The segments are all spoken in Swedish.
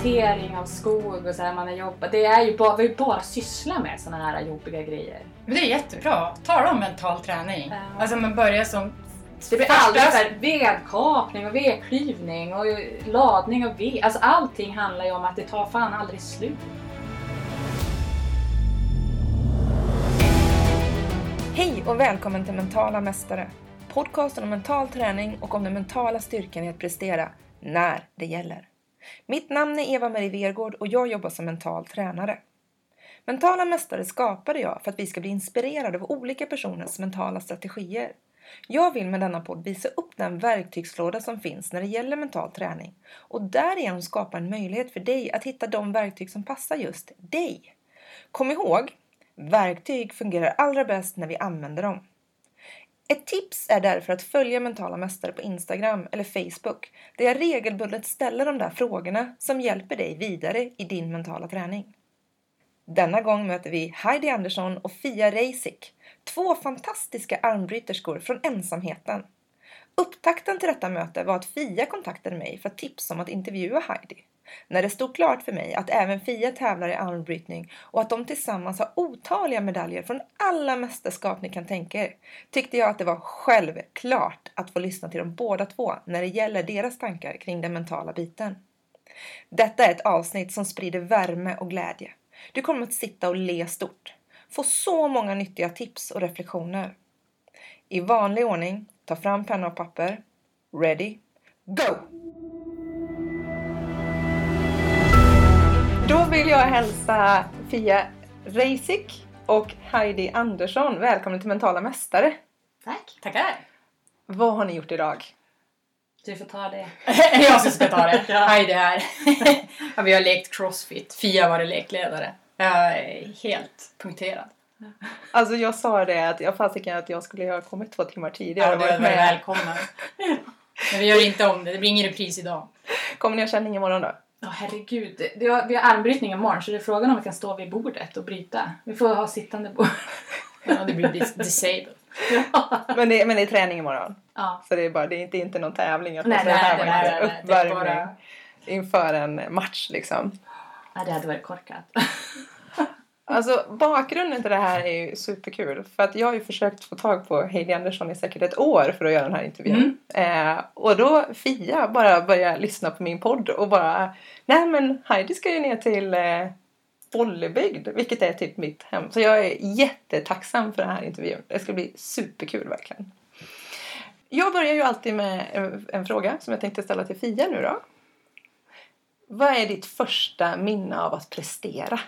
plantering av skog och så här man har jobbat. Det är ju bara, vi bara sysslat med såna här jobbiga grejer. Men det är jättebra. Tala om mental träning. Ja. Alltså man börjar som... Det blir aldrig så här vedkapning och vedklyvning och ladning av ved. Alltså allting handlar ju om att det tar fan aldrig slut. Hej och välkommen till Mentala Mästare. Podcasten om mental träning och om den mentala styrkan i att prestera när det gäller. Mitt namn är Eva-Marie Vergård och jag jobbar som mental tränare. Mentala Mästare skapade jag för att vi ska bli inspirerade av olika personers mentala strategier. Jag vill med denna podd visa upp den verktygslåda som finns när det gäller mental träning och därigenom skapa en möjlighet för dig att hitta de verktyg som passar just dig. Kom ihåg, verktyg fungerar allra bäst när vi använder dem. Ett tips är därför att följa Mentala Mästare på Instagram eller Facebook där jag regelbundet ställer de där frågorna som hjälper dig vidare i din mentala träning. Denna gång möter vi Heidi Andersson och Fia Reisik, två fantastiska armbryterskor från ensamheten. Upptakten till detta möte var att Fia kontaktade mig för att tipsa om att intervjua Heidi. När det stod klart för mig att även Fia tävlar i armbrytning och att de tillsammans har otaliga medaljer från alla mästerskap ni kan tänka er, tyckte jag att det var självklart att få lyssna till dem båda två när det gäller deras tankar kring den mentala biten. Detta är ett avsnitt som sprider värme och glädje. Du kommer att sitta och le stort. Få så många nyttiga tips och reflektioner. I vanlig ordning, ta fram penna och papper. Ready, go! Då vill jag hälsa Fia Reisik och Heidi Andersson välkommen till Mentala Mästare. Tack! Tackar! Vad har ni gjort idag? Du får ta det. jag som ska ta det. Ja. Heidi här. ja, vi har lekt crossfit. Fia var lekledare. Jag är helt punkterad. Alltså jag sa det att jag fasiken att jag skulle ha kommit två timmar tidigare Ja, du varit med. välkomna. Men vi gör inte om det. Det blir ingen repris idag. Kommer ni ha känning imorgon då? Ja herregud, det- vi har, vi har armbrytning imorgon så det är frågan om vi kan stå vid bordet och bryta. Vi får ha sittande bord. Ja, det blir dis- disabled. Men det, men det är träning imorgon. Ja. Så det är, bara, det är inte, inte någon tävling. Att Nej, man ska nej, nej, nej, nej, det är uppvärmning bara- inför en match liksom. ja, det hade varit korkat. Alltså bakgrunden till det här är ju superkul. För att jag har ju försökt få tag på Heidi Andersson i säkert ett år för att göra den här intervjun. Mm. Eh, och då Fia bara började lyssna på min podd och bara Nej men Heidi ska ju ner till eh, Bollebygd, vilket är typ mitt hem. Så jag är jättetacksam för den här intervjun. Det ska bli superkul verkligen. Jag börjar ju alltid med en, en fråga som jag tänkte ställa till Fia nu då. Vad är ditt första minne av att prestera?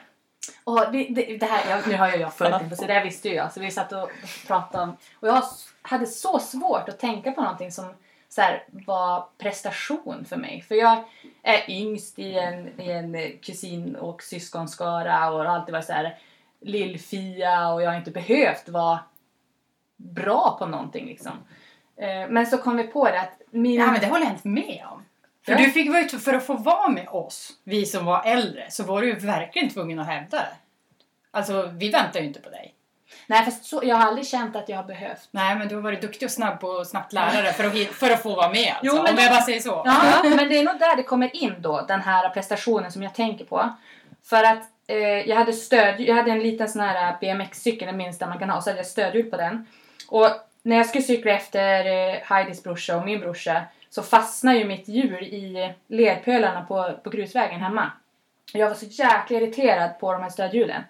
Och det, det, det här, jag, nu har ju jag följt det, så det här visste ju jag. Så vi satt och pratade om... Och jag hade så svårt att tänka på någonting som så här, var prestation för mig. För jag är yngst i en, i en kusin och syskonskara och har alltid varit så här lill-Fia och jag har inte behövt vara bra på någonting liksom. Eh, men så kom vi på det att min... Ja, men det håller jag inte med om. För du fick vara för att få vara med oss, vi som var äldre, så var du verkligen tvungen att hävda det. Alltså, vi väntar ju inte på dig. Nej, fast så, jag har aldrig känt att jag har behövt. Nej, men du har varit duktig och snabb att snabbt lära dig för att, för att få vara med. Alltså, Jo, men om jag bara säger så. Ja, men det är nog där det kommer in då, den här prestationen som jag tänker på. För att eh, jag hade stöd, jag hade en liten sån här BMX-cykel, den minsta man kan ha, och så hade jag stödhjul på den. Och när jag skulle cykla efter eh, Heidis brorsa och min brorsa så fastnade ju mitt hjul i ledpölarna på, på grusvägen hemma. Jag var så jäkla irriterad på de här stödhjulen.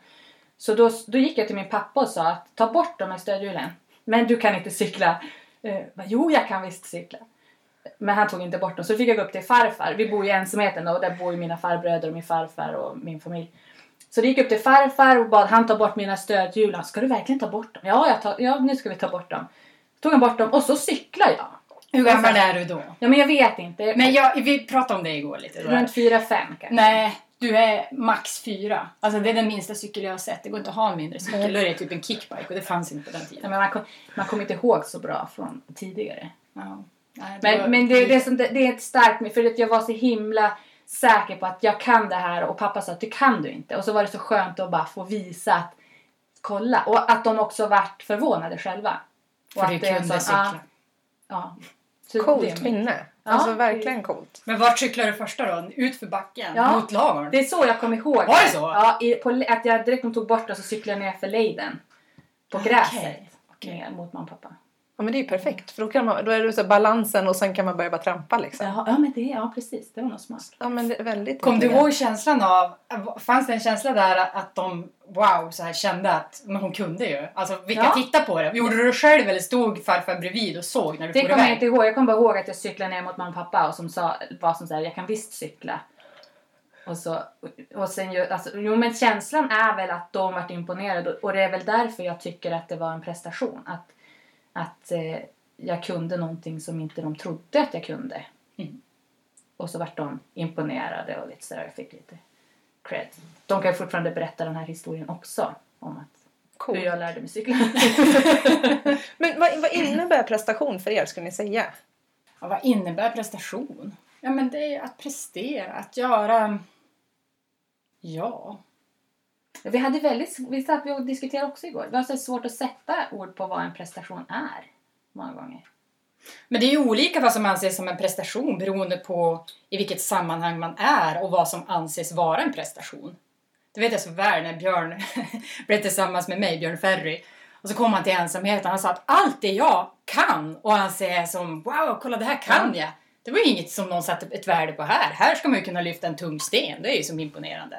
Så då, då gick jag till min pappa och sa att ta bort de här stödhjulen. Men du kan inte cykla. Eh, jo, jag kan visst cykla. Men han tog inte bort dem. Så då fick jag gå upp till farfar. Vi bor i ensamheten då, och där bor ju mina farbröder och min farfar och min familj. Så det gick upp till farfar och bad han ta bort mina stödhjul. Han, Ska du verkligen ta bort dem? Ja, jag tar, ja, nu ska vi ta bort dem. Tog han bort dem och så cyklade jag. Hur gammal är du då? Ja, men jag vet inte. Men jag, vi pratade om det igår lite. Runt 4-5 kanske. Nej, du är max fyra. Alltså det är den minsta cykel jag har sett. Det går inte att ha en mindre cykel. Då är det typ en kickbike och det fanns inte på den tiden. men man, kom, man kommer inte ihåg så bra från tidigare. Ja. Nej, det var- Men, men det, det, är som, det, är ett starkt minne, för att jag var så himla säker på att jag kan det här och pappa sa att det kan du inte. Och så var det så skönt att bara få visa att kolla. Och att de också vart förvånade själva. Och För du att en kunde ja, cykla. Ja. Det är Coolt mitt. minne. Ja, alltså det- verkligen coolt. Men vart cyklade du första då? Ut för backen? Ja. Mot ladugården? Det är så jag kommer ihåg. Var det så? Ja, i, på, att jag direkt tog bort det så cyklade jag ner för lejden. På gräset. okej. Ner mot mamma och pappa. Ja men det är ju perfekt för då, kan man, då är det så balansen och sen kan man börja bara trampa liksom. Ja, ja men det, ja precis. Det var nog smart. Ja men det är väldigt Kom du ihåg känslan av, fanns det en känsla där att de, wow, så här kände att men hon kunde ju. Alltså vilka Ja. tittade på det? Gjorde du det själv eller stod farfar bredvid och såg när du Det for kommer jag inte ihåg. Jag kommer bara ihåg att jag cyklade ner mot mamma och pappa och som sa, var som såhär, jag kan visst cykla. Och så, och sen ju, alltså, jo men känslan är väl att de vart imponerade och det är väl därför jag tycker att det var en prestation. Att, att eh, jag kunde någonting som inte de trodde att jag kunde. Mm. Och så vart de imponerade och lite sådär, jag fick lite cred. De kan fortfarande berätta den här historien också. Om att Coolt. hur jag lärde mig cykla. Men vad, vad innebär prestation för er skulle ni säga? Ja, vad innebär prestation? Ja men det är att prestera, att göra... Ja. Vi hade väldigt, vi satt och diskuterade också igår. Det var så svårt att sätta ord på vad en prestation är. Många gånger. Men det är ju olika vad som anses som en prestation beroende på i vilket sammanhang man är och vad som anses vara en prestation. Det vet jag så väl när Björn blev tillsammans med mig, Björn Ferry. Och så kom han till ensamheten och han sa att allt det jag kan och anser som wow, kolla det här kan jag. Det var ju inget som någon satte ett värde på här. Här ska man ju kunna lyfta en tung sten. Det är ju som imponerande.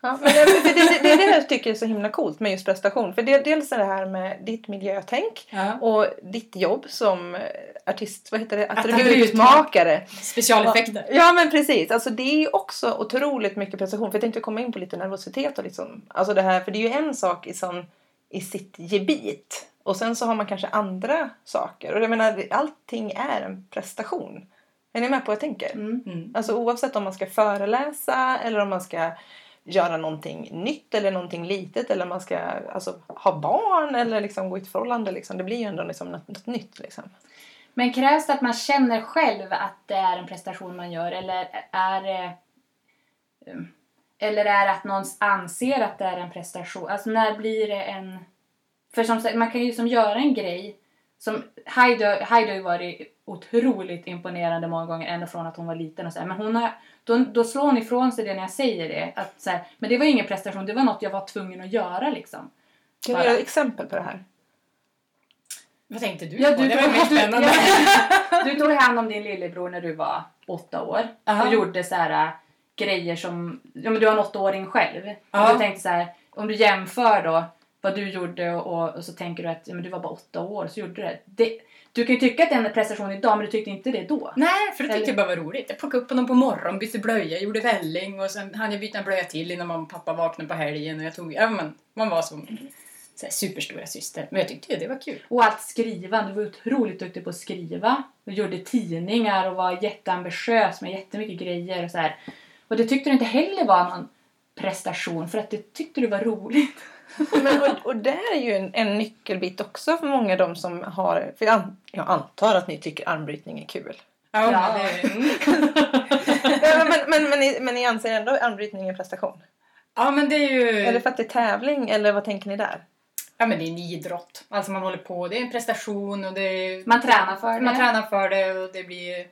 Ja, men det, det, det, det är det jag tycker är så himla coolt med just prestation. För det, dels är det här med ditt miljötänk Ja. och ditt jobb som eh, artist, vad heter det, Attributmakare. Specialeffekter. Ja men precis, alltså det är ju också otroligt mycket prestation. För jag tänkte komma in på lite nervositet och liksom, alltså det här, för det är ju en sak i, sån, i sitt gebit. Och sen så har man kanske andra saker. Och jag menar, allting är en prestation. Är ni med på vad jag tänker? Mm. Alltså oavsett om man ska föreläsa eller om man ska göra någonting nytt eller någonting litet eller man ska alltså, ha barn eller liksom gå i ett förhållande. Liksom. Det blir ju ändå liksom något, något nytt. Liksom. Men krävs det att man känner själv att det är en prestation man gör eller är det eh, eller är det att någon anser att det är en prestation? Alltså när blir det en... För som sagt, man kan ju som göra en grej som Heidi, Heidi har ju varit otroligt imponerande många gånger ända från att hon var liten och så här. Men hon har, då, då slår hon ifrån sig det när jag säger det. Att så här, men det var ingen prestation, det var något jag var tvungen att göra liksom. Kan du Bara. ge ett exempel på det här? Vad tänkte du Ja, på? du, det var tog, mer du, spännande. ja, du tog hand om din lillebror när du var åtta år Aha. och gjorde så här äh, grejer som... Ja, men du har en åttaåring själv. Ja. Och du tänkte så här, om du jämför då vad du gjorde och, och så tänker du att men du var bara åtta år så gjorde du det. det. Du kan ju tycka att det är en prestation idag men du tyckte inte det då. Nej, för det tyckte Eller- jag bara var roligt. Jag plockade upp honom på morgonen, bytte blöja, gjorde välling och sen hann jag byta en blöja till innan mamma och pappa vaknade på helgen. Och jag tog, ja, men, man var som så här, superstora syster. Men jag tyckte ju det var kul. Och allt skrivande. Du var otroligt duktig på att skriva. Du gjorde tidningar och var jätteambitiös med jättemycket grejer och så här. Och det tyckte du inte heller var någon prestation för att det tyckte du var roligt. Men, och, och det är ju en, en nyckelbit också för många av de som har... För jag, an, jag antar att ni tycker armbrytning är kul. Ja, Ja. men men, men, men, ni, men ni anser ändå armbrytning är en prestation? ja, men det är ju... Är det för att det är tävling eller vad tänker ni där? Ja, men det är en idrott. Alltså man håller på, det är en prestation och det är... Man tränar för det. Man tränar för det och det blir...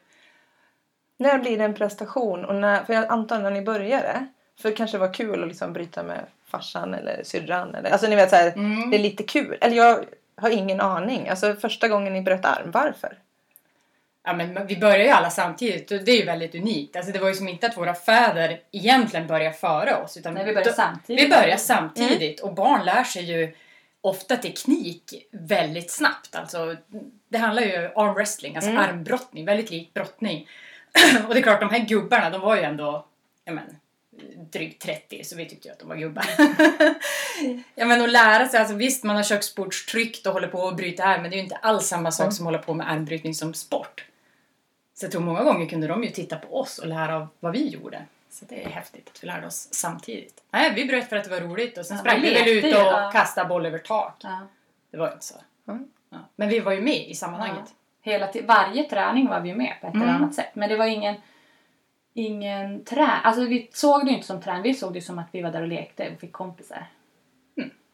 När blir det en prestation? Och när, för jag antar när ni började. För det kanske var kul att liksom bryta med farsan eller syrran. Eller, alltså ni vet så här, Mm. det är lite kul. Eller jag har ingen aning. Alltså första gången ni bröt arm, varför? Ja, men vi börjar ju alla samtidigt och det är ju väldigt unikt. Alltså det var ju som inte att våra fäder egentligen började före oss. Utan Nej, vi började de- samtidigt. Vi börjar samtidigt och barn lär sig ju ofta teknik väldigt snabbt. Alltså, det handlar ju om armwrestling, alltså Mm. armbrottning, väldigt lik brottning. och det är klart, de här gubbarna, de var ju ändå ja, men, drygt 30 så vi tyckte ju att de var gubbar. ja men att lära sig, alltså visst man har köksbordstryckt och håller på att bryta arm men det är ju inte alls samma sak Mm. som att hålla på med armbrytning som sport. Så jag tror många gånger kunde de ju titta på oss och lära av vad vi gjorde. Så det är häftigt att vi lärde oss samtidigt. Nej, vi bröt för att det var roligt och sen Ja, sprang vi väl ut och ja. kastade boll över tak. Ja. Det var ju inte så. Mm. Ja. Men vi var ju med i sammanhanget. Hela varje träning var vi med på ett eller Mm. annat sätt. Men det var ingen, ingen trä... Alltså vi såg det ju inte som träning. Vi såg det som att vi var där och lekte och fick kompisar.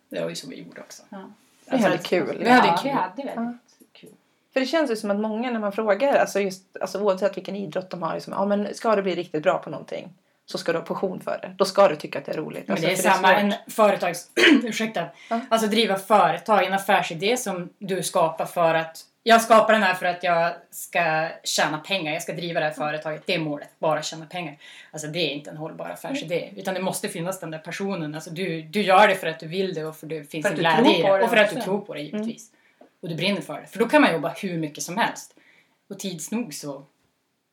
Det var ju så vi gjorde också. Ja. Det är väldigt kul. Vi hade ja, kul. vi hade väldigt kul. För det känns ju som att många när man frågar, alltså just, alltså oavsett vilken idrott de har, liksom, ja, men ska du bli riktigt bra på någonting så ska du ha passion för det. Då ska du tycka att det är roligt. Men Alltså, det är samma, svårt. en företags... ursäkta. Ja. Alltså driva företag, en affärsidé som du skapar för att... Jag skapar den här för att jag ska tjäna pengar, jag ska driva det här företaget. Det är målet, bara tjäna pengar. Alltså det är inte en hållbar affärsidé. Utan det måste finnas den där personen. Alltså du, du gör det för att du vill det och för att det finns För en glädje i det. Och för att du tror på det givetvis. Och du brinner för det. För då kan man jobba hur mycket som helst. Och tids nog så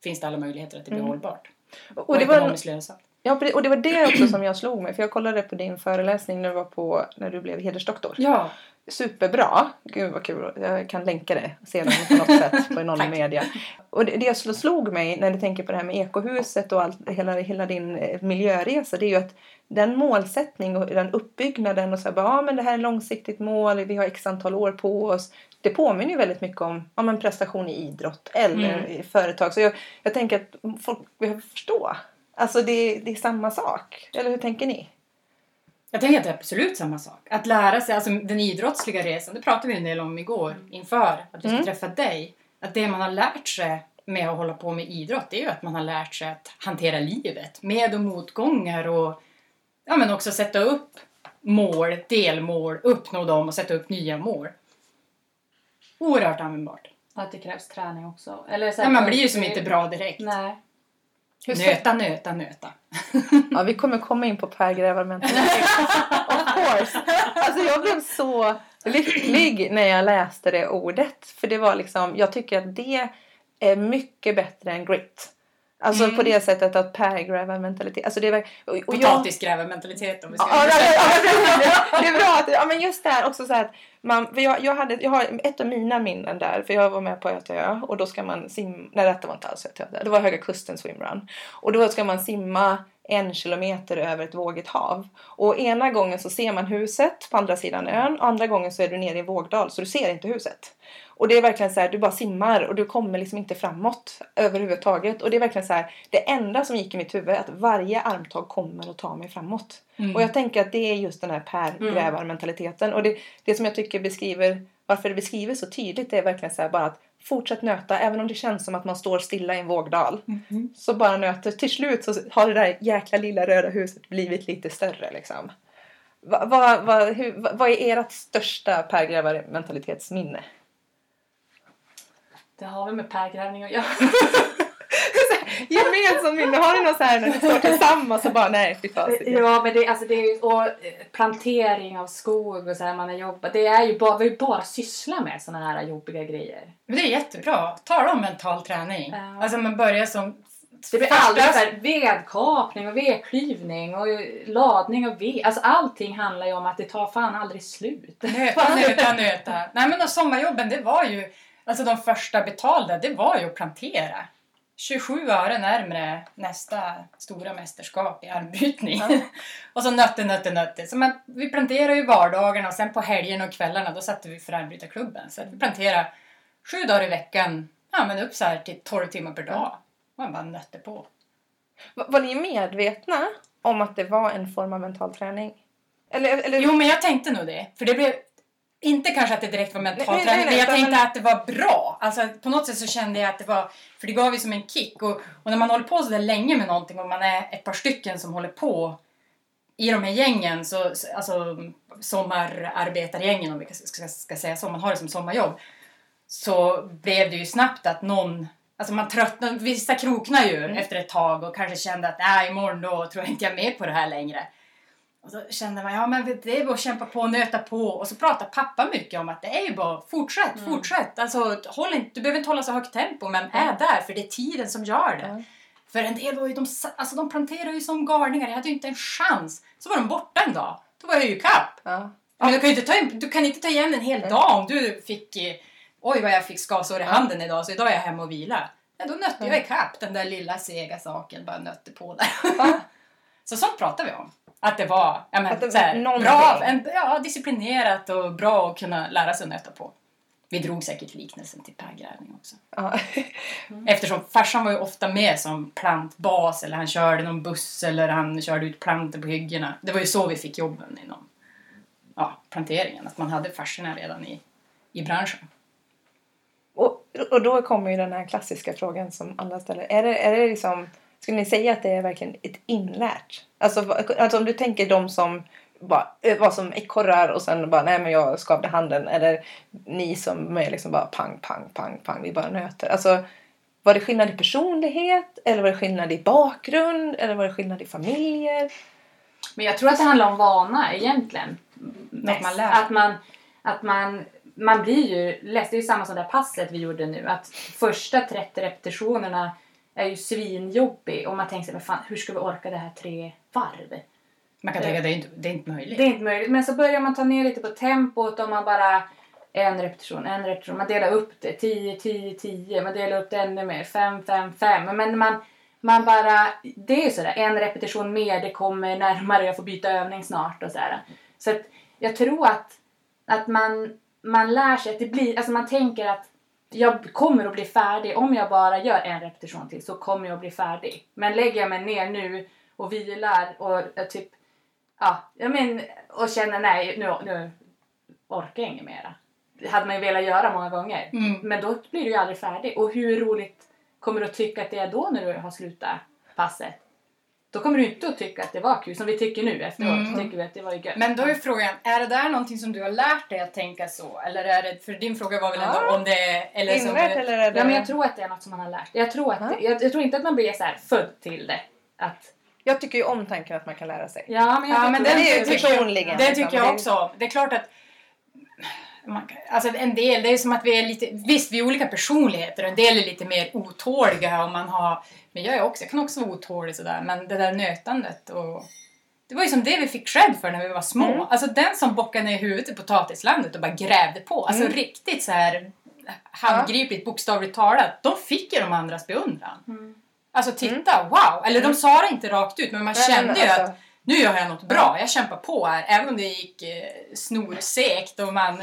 finns det alla möjligheter att det blir hållbart. Och, och, det var, ekonomiskt lönsamt. ja, och det var det också som jag slog mig. För jag kollade på din föreläsning när du, var på, när du blev hedersdoktor. Ja. Superbra! Gud vad kul. Jag kan länka det sedan på något sätt på någon media. Och det, det som slog mig när du tänker på det här med ekohuset och allt, hela, hela din eh, miljöresa det är ju att den målsättning och den uppbyggnaden och så här, bara, ja men det här är ett långsiktigt mål, vi har x antal år på oss. Det påminner ju väldigt mycket om ja, men prestation i idrott eller Mm. i företag. Så jag, jag tänker att folk behöver förstå. Alltså det, det är samma sak. Eller hur tänker ni? Jag tänker att det är absolut samma sak. Att lära sig, alltså den idrottsliga resan, det pratade vi en del om igår inför att vi skulle Mm. träffa dig. Att det man har lärt sig med att hålla på med idrott, det är ju att man har lärt sig att hantera livet. Med och motgångar och ja, men också sätta upp mål, delmål, uppnå dem och sätta upp nya mål. Oerhört användbart. Och att det krävs träning också. Eller så Ja, här- man blir ju som inte bra direkt. Nej. Hur Nöta, nöta, nöta. Ja, vi kommer komma in på pärgrävarmentalitet. of course. Alltså jag blev så lycklig när jag läste det ordet. För det var liksom, jag tycker att det är mycket bättre än grit. Alltså Mm. på det sättet att pärgrävarmentalitet, alltså det och, och jag, Potatisgrävarmentalitet om vi ska Ja, ja, ja, det är bra att, ja men just det här också så här att man, för jag, jag, hade, jag har ett av mina minnen där, för jag var med på Ötöö och då ska man simma, nej detta var inte alls Ötöö, det var Höga Kusten swimrun. Och då ska man simma en kilometer över ett vågigt hav. Och ena gången så ser man huset på andra sidan ön, andra gången så är du nere i vågdal så du ser inte huset. Och det är verkligen så här, du bara simmar och du kommer liksom inte framåt överhuvudtaget. Och det är verkligen så här, det enda som gick i mitt huvud är att varje armtag kommer att ta mig framåt. Mm. Och jag tänker att det är just den här pärgrävarmentaliteten. Och det, det som jag tycker beskriver, varför det beskriver så tydligt är verkligen så här bara att fortsätt nöta även om det känns som att man står stilla i en vågdal. Mhm. Så bara nöter. Till slut så har det där jäkla lilla röda huset blivit lite större liksom. Vad va, va, va, vad är ert största pärgrävarmentalitetsminne? Det har väl med pärgrävning att göra. Gemensamt minne. Har ni något så här när ni står tillsammans och bara nej fy fasiken. Ja men det, alltså det är ju, och eh, plantering av skog och så här man har jobbat. Det är ju bara, vi bara sysslar med såna här jobbiga grejer. Men det är jättebra. Tala om mental träning. Ja. Alltså man börjar som... Det blir första- aldrig så här vedkapning och vedklyvning och ladning av ved. Alltså allting handlar ju om att det tar fan aldrig slut. Nöta, nöta, nöta. Nej men de sommarjobben, det var ju... Alltså de första betalda, det var ju att plantera. 27 öre närmre nästa stora mästerskap i armbrytning. och så nötte, nötte, nötte. Så man, vi planterade ju vardagarna och sen på helgerna och kvällarna då satte vi för armbrytarklubben. Så vi planterade sju dagar i veckan, ja men upp så här till 12 timmar per dag. Man bara nötte på. Var, var ni medvetna om att det var en form av mental träning? Eller, eller Jo, men jag tänkte nog det. För det blev inte kanske att det direkt var mental Nej, nej, träning, nej, men jag tänkte att det var bra. Alltså på något sätt så kände jag att det var, för det gav ju som en kick. Och, och när man håller på så där länge med någonting och man är ett par stycken som håller på i de här gängen, så, så- alltså sommararbetargängen om vi ska, ska, ska säga så, man har det som sommarjobb. Så blev det ju snabbt att någon Alltså man tröttnar, vissa kroknar ju Mm. efter ett tag och kanske kände att nej imorgon då tror jag inte jag är med på det här längre. Och så kände man, ja men det är bara att kämpa på och nöta på. Och så pratar pappa mycket om att det är ju bara fortsätt, Mm. fortsätt. Alltså, håll inte, du behöver inte hålla så högt tempo men är där för det är tiden som gör det. Ja. För en del var ju, de, alltså de planterar ju som galningar, jag hade ju inte en chans. Så var de borta en dag, då var jag ju kapp. Ja. Men du kan inte ta, du kan inte ta igen en hel dag om du fick, oj vad jag fick skavsår i handen idag så idag är jag hemma och vila. Ja, då nötte jag ikapp den där lilla sega saken, bara nötte på där. Så sånt pratar vi om. Att det var ja, men, det så här, var någonting. bra, en, ja, disciplinerat och bra att kunna lära sig att nöta på. Vi drog säkert liknelsen till pärgrävning också. Ja. Eftersom farsan var ju ofta med som plantbas eller han körde någon buss eller han körde ut plantor på hyggena. Det var ju så vi fick jobben inom ja, planteringen. Att man hade farsorna redan i, i branschen. Och, och då kommer ju den här klassiska frågan som alla ställer. Är det, är det liksom, skulle ni säga att det är verkligen ett inlärt? Alltså, alltså om du tänker de som bara, eh, var som ekorrar och sen bara nej men jag skavde handen. Eller ni som är liksom bara pang, pang, pang, pang. Vi bara nöter. Alltså var det skillnad i personlighet? Eller var det skillnad i bakgrund? Eller var det skillnad i familjer? Men jag tror att det handlar om vana egentligen. Något man Mest. lär. Att man, att man, man blir ju less. Det är ju samma som det här passet vi gjorde nu. Att första 30 repetitionerna är ju svinjobbig och man tänker sig, "Men fan, hur ska vi orka det här tre varv? Man kan tänka att det är inte, det är inte möjligt. Det är inte möjligt. Men så börjar man ta ner lite på tempot och man bara en repetition, en repetition. Man delar upp det. 10, 10, 10. Man delar upp det ännu mer. 5, 5, 5. Men man, man bara... Det är sådär. En repetition mer. Det kommer närmare. Jag får byta övning snart och sådär. Så att jag tror att, att man, man lär sig att det blir... Alltså man tänker att jag kommer att bli färdig. Om jag bara gör en repetition till så kommer jag att bli färdig. Men lägger jag mig ner nu och vilar och typ Ja, jag men, och känner nej, nu, nu orkar jag inget mera. Det hade man ju velat göra många gånger. Mm. Men då blir du ju aldrig färdig. Och hur roligt kommer du att tycka att det är då när du har slutat passet? Då kommer du inte att tycka att det var kul, som vi tycker nu efteråt. Mm. Så tycker vi att det var ju gött. Men då är frågan, är det där någonting som du har lärt dig att tänka så? Eller är det, för din fråga var väl ändå Ja. om det är... Eller som, Inlärt eller är det... Ja, men jag tror att det är något som man har lärt jag tror, att jag, jag tror inte att man blir så här född till det. Att, jag tycker ju om tanken att man kan lära sig. ja, men jag Ja, men det den är ju tycker jag- personligen. Det tycker jag också. Det är klart att man, alltså en del, det är som att vi är lite, visst vi är olika personligheter och en del är lite mer otåliga och man har, men jag är också, jag kan också vara otålig sådär, men det där nötandet och det var ju som det vi fick cred för när vi var små. Mm. Alltså den som bockade ner huvudet i potatislandet och bara grävde på, alltså Mm. riktigt så här handgripligt, bokstavligt talat, de fick ju de andras beundran. Mm. Alltså titta, wow! Eller de sa det inte rakt ut men man kände ju alltså- att nu gör jag något bra, jag kämpar på här. Även om det gick eh, snorsekt och man...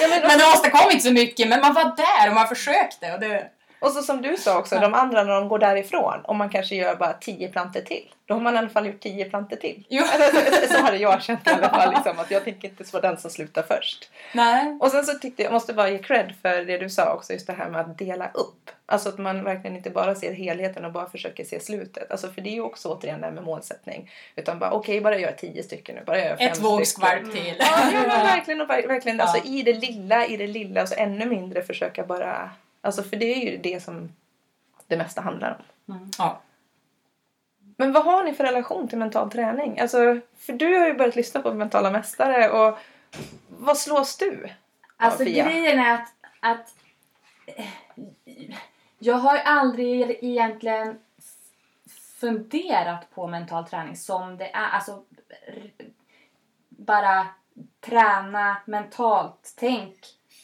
Ja, men, det åstadkom inte så mycket, men man var där och man försökte. Och det... Och så som du sa också, Ja. de andra när de går därifrån, om man kanske gör bara tio planter till. Då har man i alla fall gjort tio planter till. Jo. Eller, så, så hade jag känt i alla fall, liksom, att jag tänker inte vara den som slutar först. Nej. Och sen så tyckte jag, jag måste bara ge cred för det du sa också, just det här med att dela upp. Alltså att man verkligen inte bara ser helheten och bara försöker se slutet. Alltså för det är ju också återigen det här med målsättning. Utan bara okej, bara gör tio stycken nu, bara gör fem Ett vågskvalp till. Ja, ja men verkligen. Och ver- verkligen Ja. alltså, I det lilla, i det lilla och så ännu mindre försöka bara... Alltså för det är ju det som det mesta handlar om. Mm. Ja. Men vad har ni för relation till mental träning? Alltså, för du har ju börjat lyssna på mentala mästare och vad slås du? Alltså Fia? grejen är att, att jag har aldrig egentligen funderat på mental träning som det är. Alltså bara träna mentalt. Tänk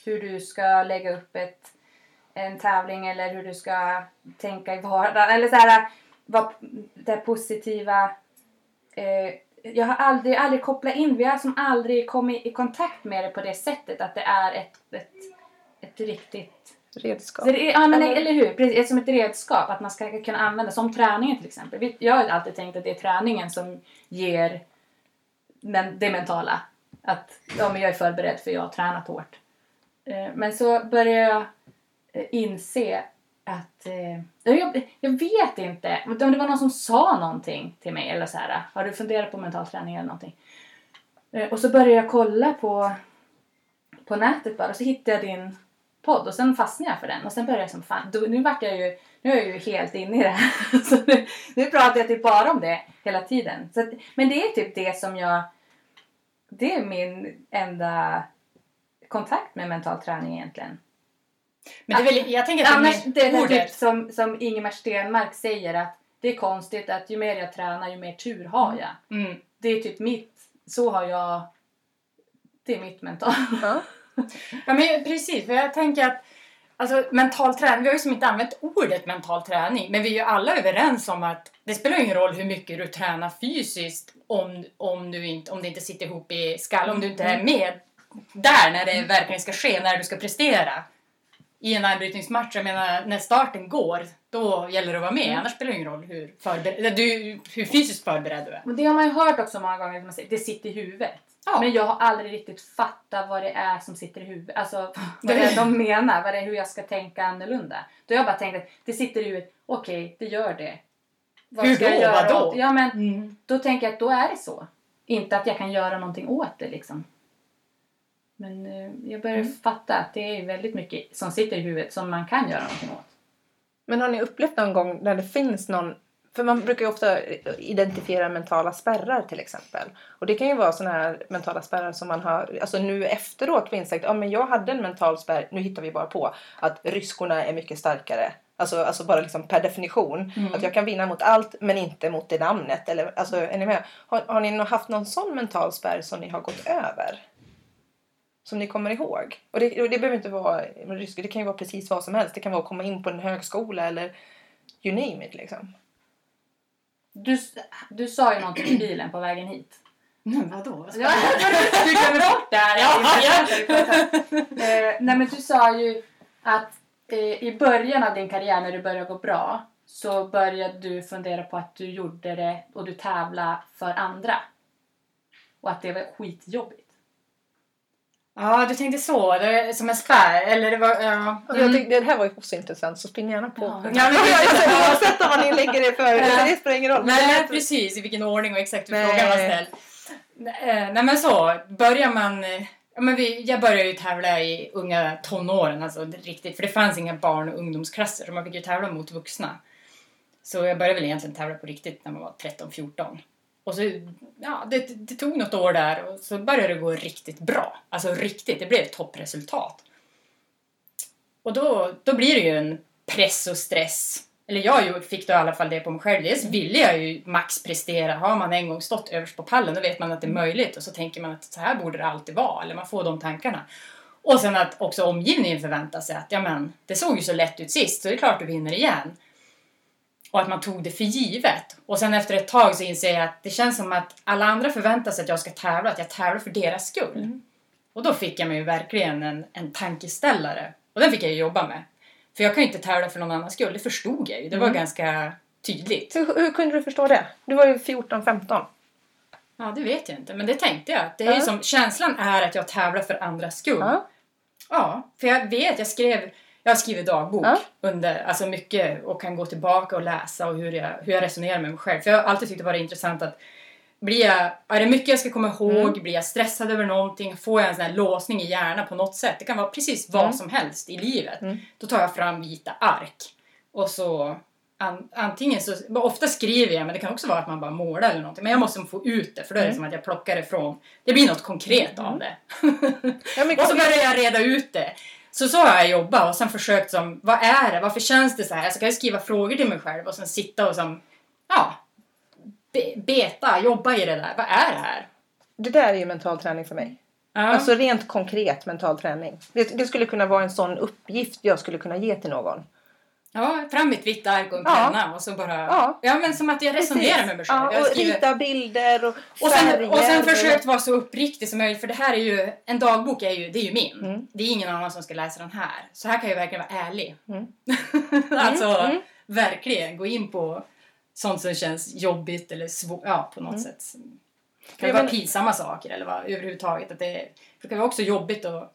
hur du ska lägga upp ett, en tävling eller hur du ska tänka i vardagen. Eller så här, vad, det positiva eh, jag har aldrig, aldrig kopplat in, vi har som aldrig kommit i kontakt med det på det sättet att det är ett, ett, ett riktigt... Redskap. Det är, ja men Eller- eller, hur, precis, som ett redskap att man ska kunna använda, som träningen till exempel. Jag har alltid tänkt att det är träningen som ger men, det mentala. Att ja, men jag är förberedd för jag har tränat hårt. Eh, Men så börjar jag Eh, inse att... eh, Jag, jag vet inte om det var någon som sa någonting till mig eller så här. Har du funderat på mental träning eller någonting? Eh, Och så började jag kolla på, på nätet bara och så hittade jag din podd och sen fastnade jag för den och sen började jag som fan, då, nu vart jag ju, nu är jag ju helt inne i det här. så nu, nu pratar jag typ bara om det hela tiden. Så att, men det är typ det som jag, det är min enda kontakt med mental träning egentligen. Men det är väl, jag tänker att Annars, det det är ordet. typ som, som Ingemar Stenmark säger att det är konstigt att ju mer jag tränar ju mer tur har jag. Mm. Det är typ mitt, så har jag, det är mitt mental. Ja. Ja, men precis, för jag tänker att alltså, mental träning, vi har ju som inte använt ordet mental träning, men vi är ju alla överens om att det spelar ingen roll hur mycket du tränar fysiskt om, om, du inte, om det inte sitter ihop i skallen, om du inte är med där när det verkligen ska ske, när du ska prestera. I en armbrytningsmatch, jag menar när starten går, då gäller det att vara med. Annars spelar det ingen roll hur, förber- du, hur fysiskt förberedd du är. Men det har man ju hört också många gånger, att man säger, det sitter i huvudet. Ja. Men jag har aldrig riktigt fattat vad det är som sitter i huvudet. Alltså vad det är de menar, vad det är, hur jag ska tänka annorlunda. Då har jag bara tänkt att det sitter i huvudet, okej det gör det. Vad Hur ska jag då? göra Vadå? åt- Ja men Mm. då tänker jag att då är det så. Inte att jag kan göra någonting åt det liksom. Men eh, jag börjar Mm. fatta att det är väldigt mycket som sitter i huvudet som man kan göra någonting åt. Men har ni upplevt någon gång när det finns någon för man brukar ju ofta identifiera mentala spärrar till exempel. Och det kan ju vara sådana här mentala spärrar som man har, alltså nu efteråt på insett, ja men jag hade en mental spärr, nu hittar vi bara på, att ryskorna är mycket starkare. Alltså, alltså bara liksom per definition. Mm. Att jag kan vinna mot allt men inte mot det namnet. Eller, alltså, är ni med? Har, har ni haft någon sån mental spärr som ni har gått över? Som ni kommer ihåg? Och det, och det behöver inte vara ryska, det kan ju vara precis vad som helst. Det kan vara att komma in på en högskola eller you name it liksom. Du, du sa ju någonting i bilen på vägen hit. Men vadå? Ja, du glömmer bort det här. Ja, Eh, nej men du sa ju att eh, i början av din karriär när det började gå bra så började du fundera på att du gjorde det och du tävlade för andra. Och att det var skitjobbigt. Ja, du tänkte så. Det som en spärr. Eller det var... Ja. Och Jag tyckte, det här var ju också intressant så spring gärna på. Ja. Ja, men- Oavsett vad ni lägger det för, Ja. det spelar ingen roll. Nej, precis. I vilken ordning och exakt hur Nej. frågan var ställd. Eh, Nej, men så. Börjar man... Ja, men vi, jag började ju tävla i unga tonåren, alltså riktigt. För det fanns inga barn och ungdomsklasser, så man fick ju tävla mot vuxna. Så jag började väl egentligen tävla på riktigt när man var 13-14. Och så, ja, det, det tog något år där och så började det gå riktigt bra. Alltså riktigt, det blev ett toppresultat. Och då, då blir det ju en press och stress. Eller jag fick då i alla fall det på mig själv. Dels ville jag ju max prestera. Har man en gång stått överst på pallen då vet man att det är möjligt. Och så tänker man att så här borde det alltid vara. Eller man får de tankarna. Och sen att också omgivningen förväntar sig att ja men, det såg ju så lätt ut sist så det är klart du vinner igen. Och att man tog det för givet. Och sen efter ett tag så inser jag att det känns som att alla andra förväntar sig att jag ska tävla, att jag tävlar för deras skull. Och då fick jag mig verkligen en, en tankeställare. Och den fick jag jobba med. För jag kan ju inte tävla för någon annans skull, det förstod jag ju. Det var ganska tydligt. Hur, hur kunde du förstå det? Du var ju 14-15. Ja, det vet jag inte, men det tänkte jag. Det är ju som, känslan är att jag tävlar för andras skull. Ja. Ja, för jag vet, jag skrev, jag har skrivit dagbok Ja. under, alltså mycket och kan gå tillbaka och läsa och hur jag, hur jag resonerar med mig själv. För jag har alltid tyckt det varit intressant att blir jag, är det mycket jag ska komma ihåg? Mm. Blir jag stressad över någonting? Får jag en sån här låsning i hjärnan på något sätt? Det kan vara precis vad Mm. som helst i livet. Mm. Då tar jag fram vita ark och så an, antingen så, ofta skriver jag men det kan också vara att man bara målar eller någonting. Men jag måste få ut det för då är det Mm. som att jag plockar ifrån. Det blir något konkret av det. Ja, Och så började jag reda ut det. Så så har jag jobbat och sen försökt som, vad är det? Varför känns det så här? Så kan jag skriva frågor till mig själv och sen sitta och som, ja, be, beta, jobba i det där. Vad är det här? det där är ju mental träning för mig. Ja. Alltså rent konkret mental träning. Det, det skulle kunna vara en sån uppgift jag skulle kunna ge till någon. Ja, fram med ett vitt ark och en Ja. penna och så bara, Ja. ja men som att jag resonerar Precis. med mig själv. Ja, och skriver- rita bilder och Och färger. sen, och sen försökt vara så uppriktig som möjligt för det här är ju, en dagbok är ju, det är ju min. Mm. Det är ingen annan som ska läsa den här. Så här kan jag verkligen vara ärlig. Mm. alltså Mm. verkligen gå in på sånt som känns jobbigt eller svårt, ja på något Mm. sätt. Det kan vara pinsamma saker eller vad, överhuvudtaget. Att det, det kan vara också jobbigt och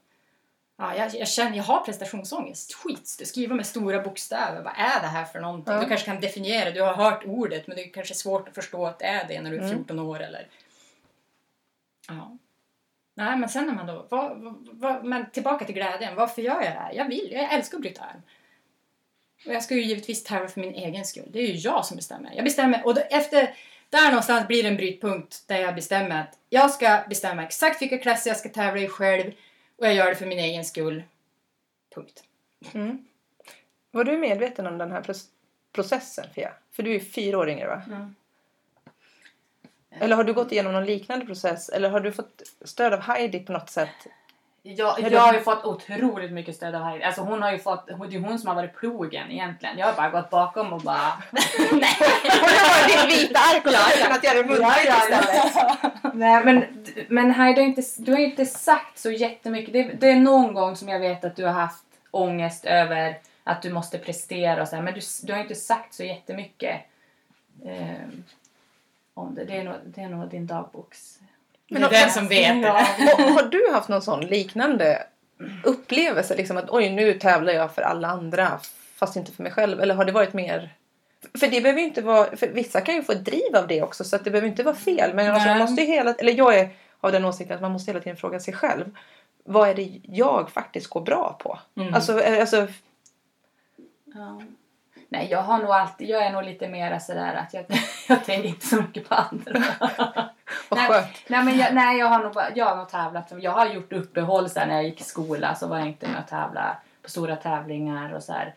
Ja, jag, jag känner, jag har prestationsångest. Skit, du skriver med stora bokstäver. Vad är det här för någonting? Ja. Du kanske kan definiera, du har hört ordet men det är kanske svårt att förstå att det är det när du är Mm. 14 år eller... Ja. Nej, men sen när man då... Vad, vad, vad, men tillbaka till glädjen. Varför gör jag det här? Jag vill, jag älskar att bryta arm. Och jag ska ju givetvis tävla för min egen skull. Det är ju jag som bestämmer. Jag bestämmer, och då, efter... Där någonstans blir det en brytpunkt där jag bestämmer att jag ska bestämma exakt vilka klasser jag ska tävla i själv och jag gör det för min egen skull. Punkt. Mm. Var du medveten om den här proc- processen Fia? För du är fyra år yngre va? Mm. Eller har du gått igenom någon liknande process? Eller har du fått stöd av Heidi på något sätt? Jag, jag har ju fått otroligt mycket stöd av Heidi. Alltså hon har ju fått, det är hon som har varit plogen egentligen. Jag har bara gått bakom och bara... Hon har varit ditt vita ark och du kunnat göra det muntligt istället. Nej men, men Heidi har inte, du har inte sagt så jättemycket. Det, det är någon gång som jag vet att du har haft ångest över att du måste prestera och så här. Men du, du har inte sagt så jättemycket eh, om det. Det är nog, det är nog din dagboks... Det är den som vet det. har, har du haft någon sån liknande upplevelse? Liksom att oj, nu tävlar jag för alla andra fast inte för mig själv. Eller har det varit mer... För det behöver ju inte vara... För vissa kan ju få ett driv av det också så att det behöver inte vara fel. Men alltså, man måste ju hela... Eller jag är av den åsikten att man måste hela tiden fråga sig själv. Vad är det jag faktiskt går bra på? Mm. Alltså, eh, alltså Ja. Nej, jag har nog alltid... Jag är nog lite mer sådär att jag, jag tänker inte så mycket på andra. Vad Nej. skönt. Nej, men jag, nej, jag har nog, jag har nog tävlat. Jag har gjort uppehåll här, när jag gick i skola. Så var jag inte med och tävla på stora tävlingar och så här.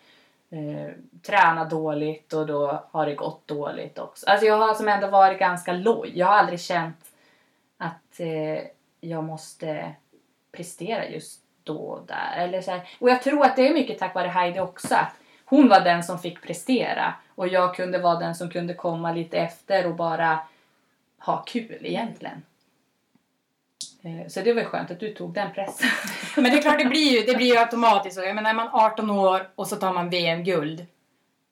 Eh, träna dåligt och då har det gått dåligt också. Alltså jag har som ändå varit ganska loj. Jag har aldrig känt att eh, jag måste prestera just då och där. Eller så här. Och jag tror att det är mycket tack vare Heidi också. Att hon var den som fick prestera och jag kunde vara den som kunde komma lite efter och bara ha kul egentligen. Eh, Så det var skönt att du tog den pressen. Men det är klart, det blir ju, det blir ju automatiskt så. Jag menar, är man 18 år och så tar man VM-guld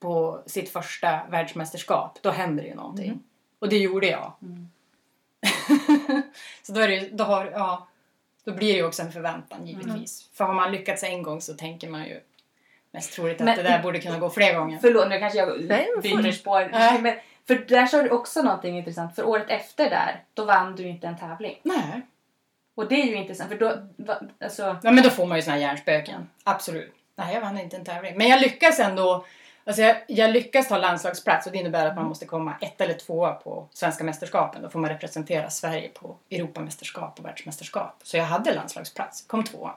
på sitt första världsmästerskap, då händer det ju någonting. Och det gjorde jag. Mm. så då, är det, då, har, ja, då blir det ju också en förväntan givetvis. För har man lyckats en gång så tänker man ju mest troligt att Men- det där borde kunna gå fler gånger. Förlåt, nu kanske jag byter spår. Nej. Men, för där sa du också någonting intressant. För året efter där, då vann du inte en tävling. Nej. Och det är ju intressant för då, va, alltså, Ja, men då får man ju såna här hjärnspöken. Absolut. Nej, jag vann inte en tävling. Men jag lyckas ändå. Alltså jag, jag lyckas ta landslagsplats och det innebär att man måste komma ett eller tvåa på svenska mästerskapen. Då får man representera Sverige på Europamästerskap och världsmästerskap. Så jag hade landslagsplats, kom tvåa.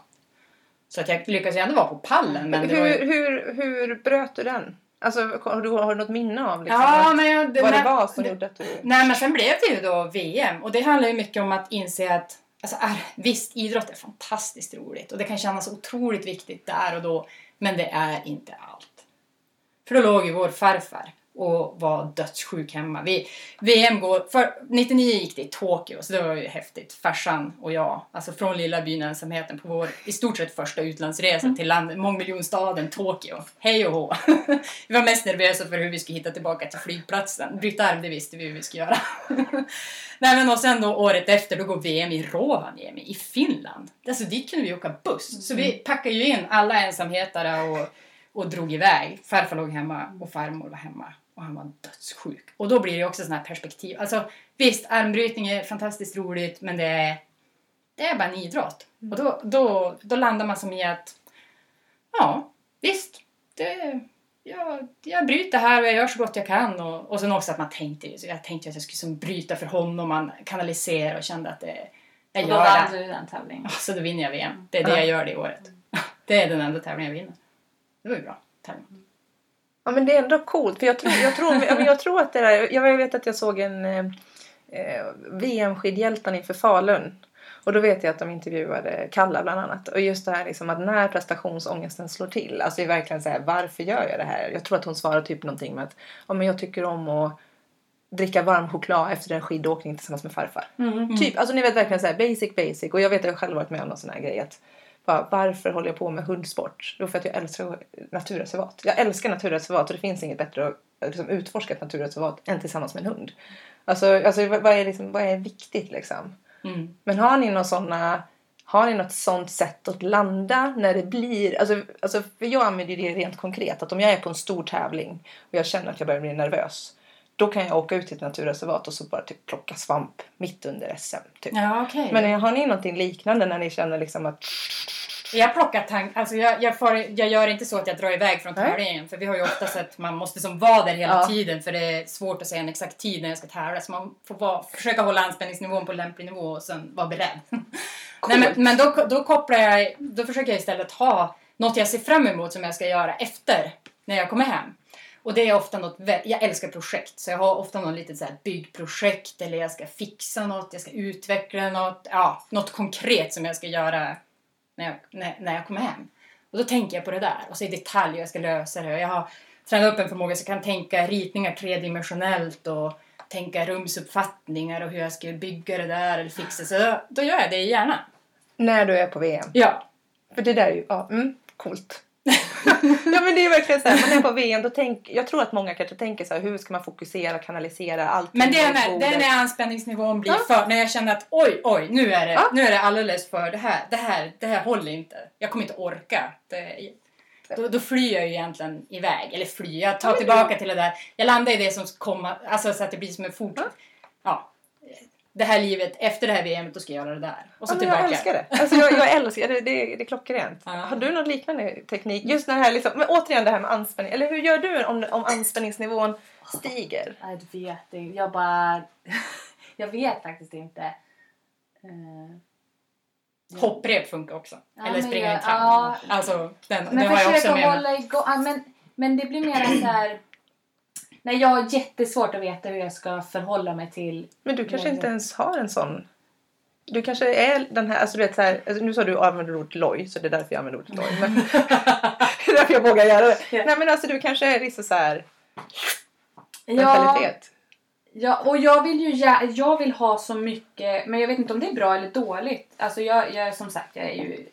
Så att jag lyckades ju ändå vara på pallen. Men hur, ju... hur, hur bröt du den? Alltså, har du, har du något minne av liksom, Ja, men jag, vad det men- var som gjorde att du... Nej, men sen blev det ju då VM. Och det handlar ju mycket om att inse att alltså, visst, idrott är fantastiskt roligt. Och det kan kännas otroligt viktigt där och då. Men det är inte allt. För då låg ju vår farfar och var dödssjuk hemma. Vi, VM går... För 99 gick det i Tokyo, så det var ju häftigt. Farsan och jag, alltså från lilla byn ensamheten på vår i stort sett första utlandsresa till land, mångmiljonstaden Tokyo. Hej och hå! vi var mest nervösa för hur vi skulle hitta tillbaka till flygplatsen. Bryta arm, det visste vi hur vi skulle göra. Nej men och sen då året efter, då går VM i Rovaniemi i Finland. Alltså dit kunde vi åka buss. Så vi packade ju in alla ensamhetare och, och drog iväg. Farfar låg hemma och farmor var hemma. Och han var dödssjuk. Och då blir det också sån här perspektiv. Alltså visst, armbrytning är fantastiskt roligt men det är, det är bara en idrott. Och då, då, då landar man som i att ja, visst, det, jag, jag bryter här och jag gör så gott jag kan. Och, och sen också att man tänkte, jag tänkte att jag skulle som bryta för honom, man kanaliserar och kände att det, jag och då gör vann det. du den tävlingen. Så då vinner jag VM. Det är det Ja. jag gör det året. Det är den enda tävlingen jag vinner. Det var ju bra. Tävling. Ja men det är ändå coolt för jag tror, jag tror, ja, men jag tror att det där, jag vet att jag såg en eh, eh, VM-skidhjältarna inför Falun. Och då vet jag att de intervjuade Kalla bland annat. Och just det här liksom att när prestationsångesten slår till. Alltså det är verkligen så här, varför gör jag det här? Jag tror att hon svarar typ någonting med att ja, men jag tycker om att dricka varm choklad efter en skidåkning tillsammans med farfar. Typ, alltså ni vet verkligen så här basic basic. Och jag vet att jag själv varit med om någon sån här grej. Att, bara, varför håller jag på med hundsport? Jo, för att jag älskar naturreservat. Jag älskar naturreservat och det finns inget bättre att liksom, utforska ett naturreservat än tillsammans med en hund. Alltså, alltså vad, är liksom, vad är viktigt liksom? Mm. Men har ni några såna har ni något sånt sätt att landa när det blir... Alltså, alltså, för jag använder det rent konkret. Att om jag är på en stor tävling och jag känner att jag börjar bli nervös. Då kan jag åka ut till ett naturreservat och så bara typ plocka svamp mitt under SM. Typ. Ja, okej. Men har ni någonting liknande när ni känner liksom att... Jag plockar tank... Alltså jag, jag, får, jag gör inte så att jag drar iväg från tävlingen. För vi har ju ofta sett att man måste som vara där hela Ja. tiden. För det är svårt att säga en exakt tid när jag ska tävla. Så man får vara, försöka hålla anspänningsnivån på lämplig nivå och sen vara beredd. Nej, men men då, då kopplar jag... Då försöker jag istället ha något jag ser fram emot som jag ska göra efter när jag kommer hem. Och det är ofta något, jag älskar projekt så jag har ofta något litet så här byggprojekt eller jag ska fixa något, jag ska utveckla något, ja, något konkret som jag ska göra när jag, när, när jag kommer hem. Och då tänker jag på det där och så i detalj jag ska lösa det. Och jag har tränat upp en förmåga så jag kan tänka ritningar tredimensionellt och tänka rumsuppfattningar och hur jag ska bygga det där eller fixa. Så då, då gör jag det i hjärnan. När du är på VM. Ja. För det där är ju... Ja, mm, coolt. Ja men det är verkligen så här, man är på VM, då tänk, jag tror att många kanske tänker så här, hur ska man fokusera, kanalisera allt. Men det är när, det är när anspänningsnivån blir Ja. för, när jag känner att oj, oj, nu är det, Ja. nu är det alldeles för, det här, det här, det här håller inte. Jag kommer inte orka. Det, då, då flyr jag ju egentligen iväg, eller flyr, jag tar Ja, tillbaka till det där. Jag landar i det som komma, alltså så att det blir som en fortsättning. Ja. Det här livet, efter det här VMet, då ska jag göra det där. Och så Ja, tillbaka. jag älskar det. Alltså jag, jag älskar det. Det, det är klockrent. Ja. Har du någon liknande teknik? Just den här liksom, men återigen det här med anspänning. Eller hur gör du om, om anspänningsnivån stiger? Du vet inte. Jag bara... jag vet faktiskt inte. Ja. Hopprep funkar också. Ja, Eller springa jag- en trapp. ja. Alltså, den, Men det har jag också med mig. hålla igång. Ja, men, men det blir mer så här... Nej, jag har jättesvårt att veta hur jag ska förhålla mig till... Men du kanske inte ens har en sån. Du kanske är den här, alltså du vet så här, alltså nu sa du använder ordet loj så det är därför jag använder ordet loj. Men, det är därför jag vågar göra det. Ja. Nej men alltså du kanske är liksom så här Ja, mentalitet. ja, och jag vill ju jag vill ha så mycket, men jag vet inte om det är bra eller dåligt. Alltså jag, jag som sagt, jag är ju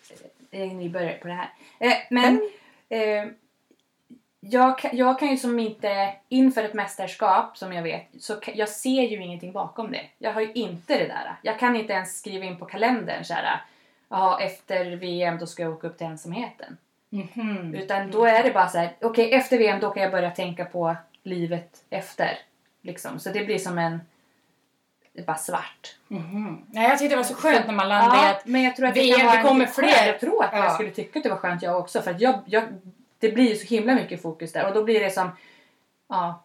jag är nybörjare på det här. Eh, men eh, jag, kan- jag kan ju som inte, inför ett mästerskap som jag vet, så jag ser ju ingenting bakom det. Jag har ju inte det där. Jag kan inte ens skriva in på kalendern så här, jaha efter VM då ska jag åka upp till ensamheten. Mhm. Utan då är det bara så här, okej efter VM då kan jag börja tänka på livet efter. Liksom. Så det blir som en, det är bara svart. Mhm. Nej, jag tyckte det var så skönt när man landade Ja, att men jag tror att det, VM, det kommer fler. Jag tror att Ja. jag skulle tycka att det var skönt jag också. För att jag, jag, det blir ju så himla mycket fokus där och då blir det som, ja.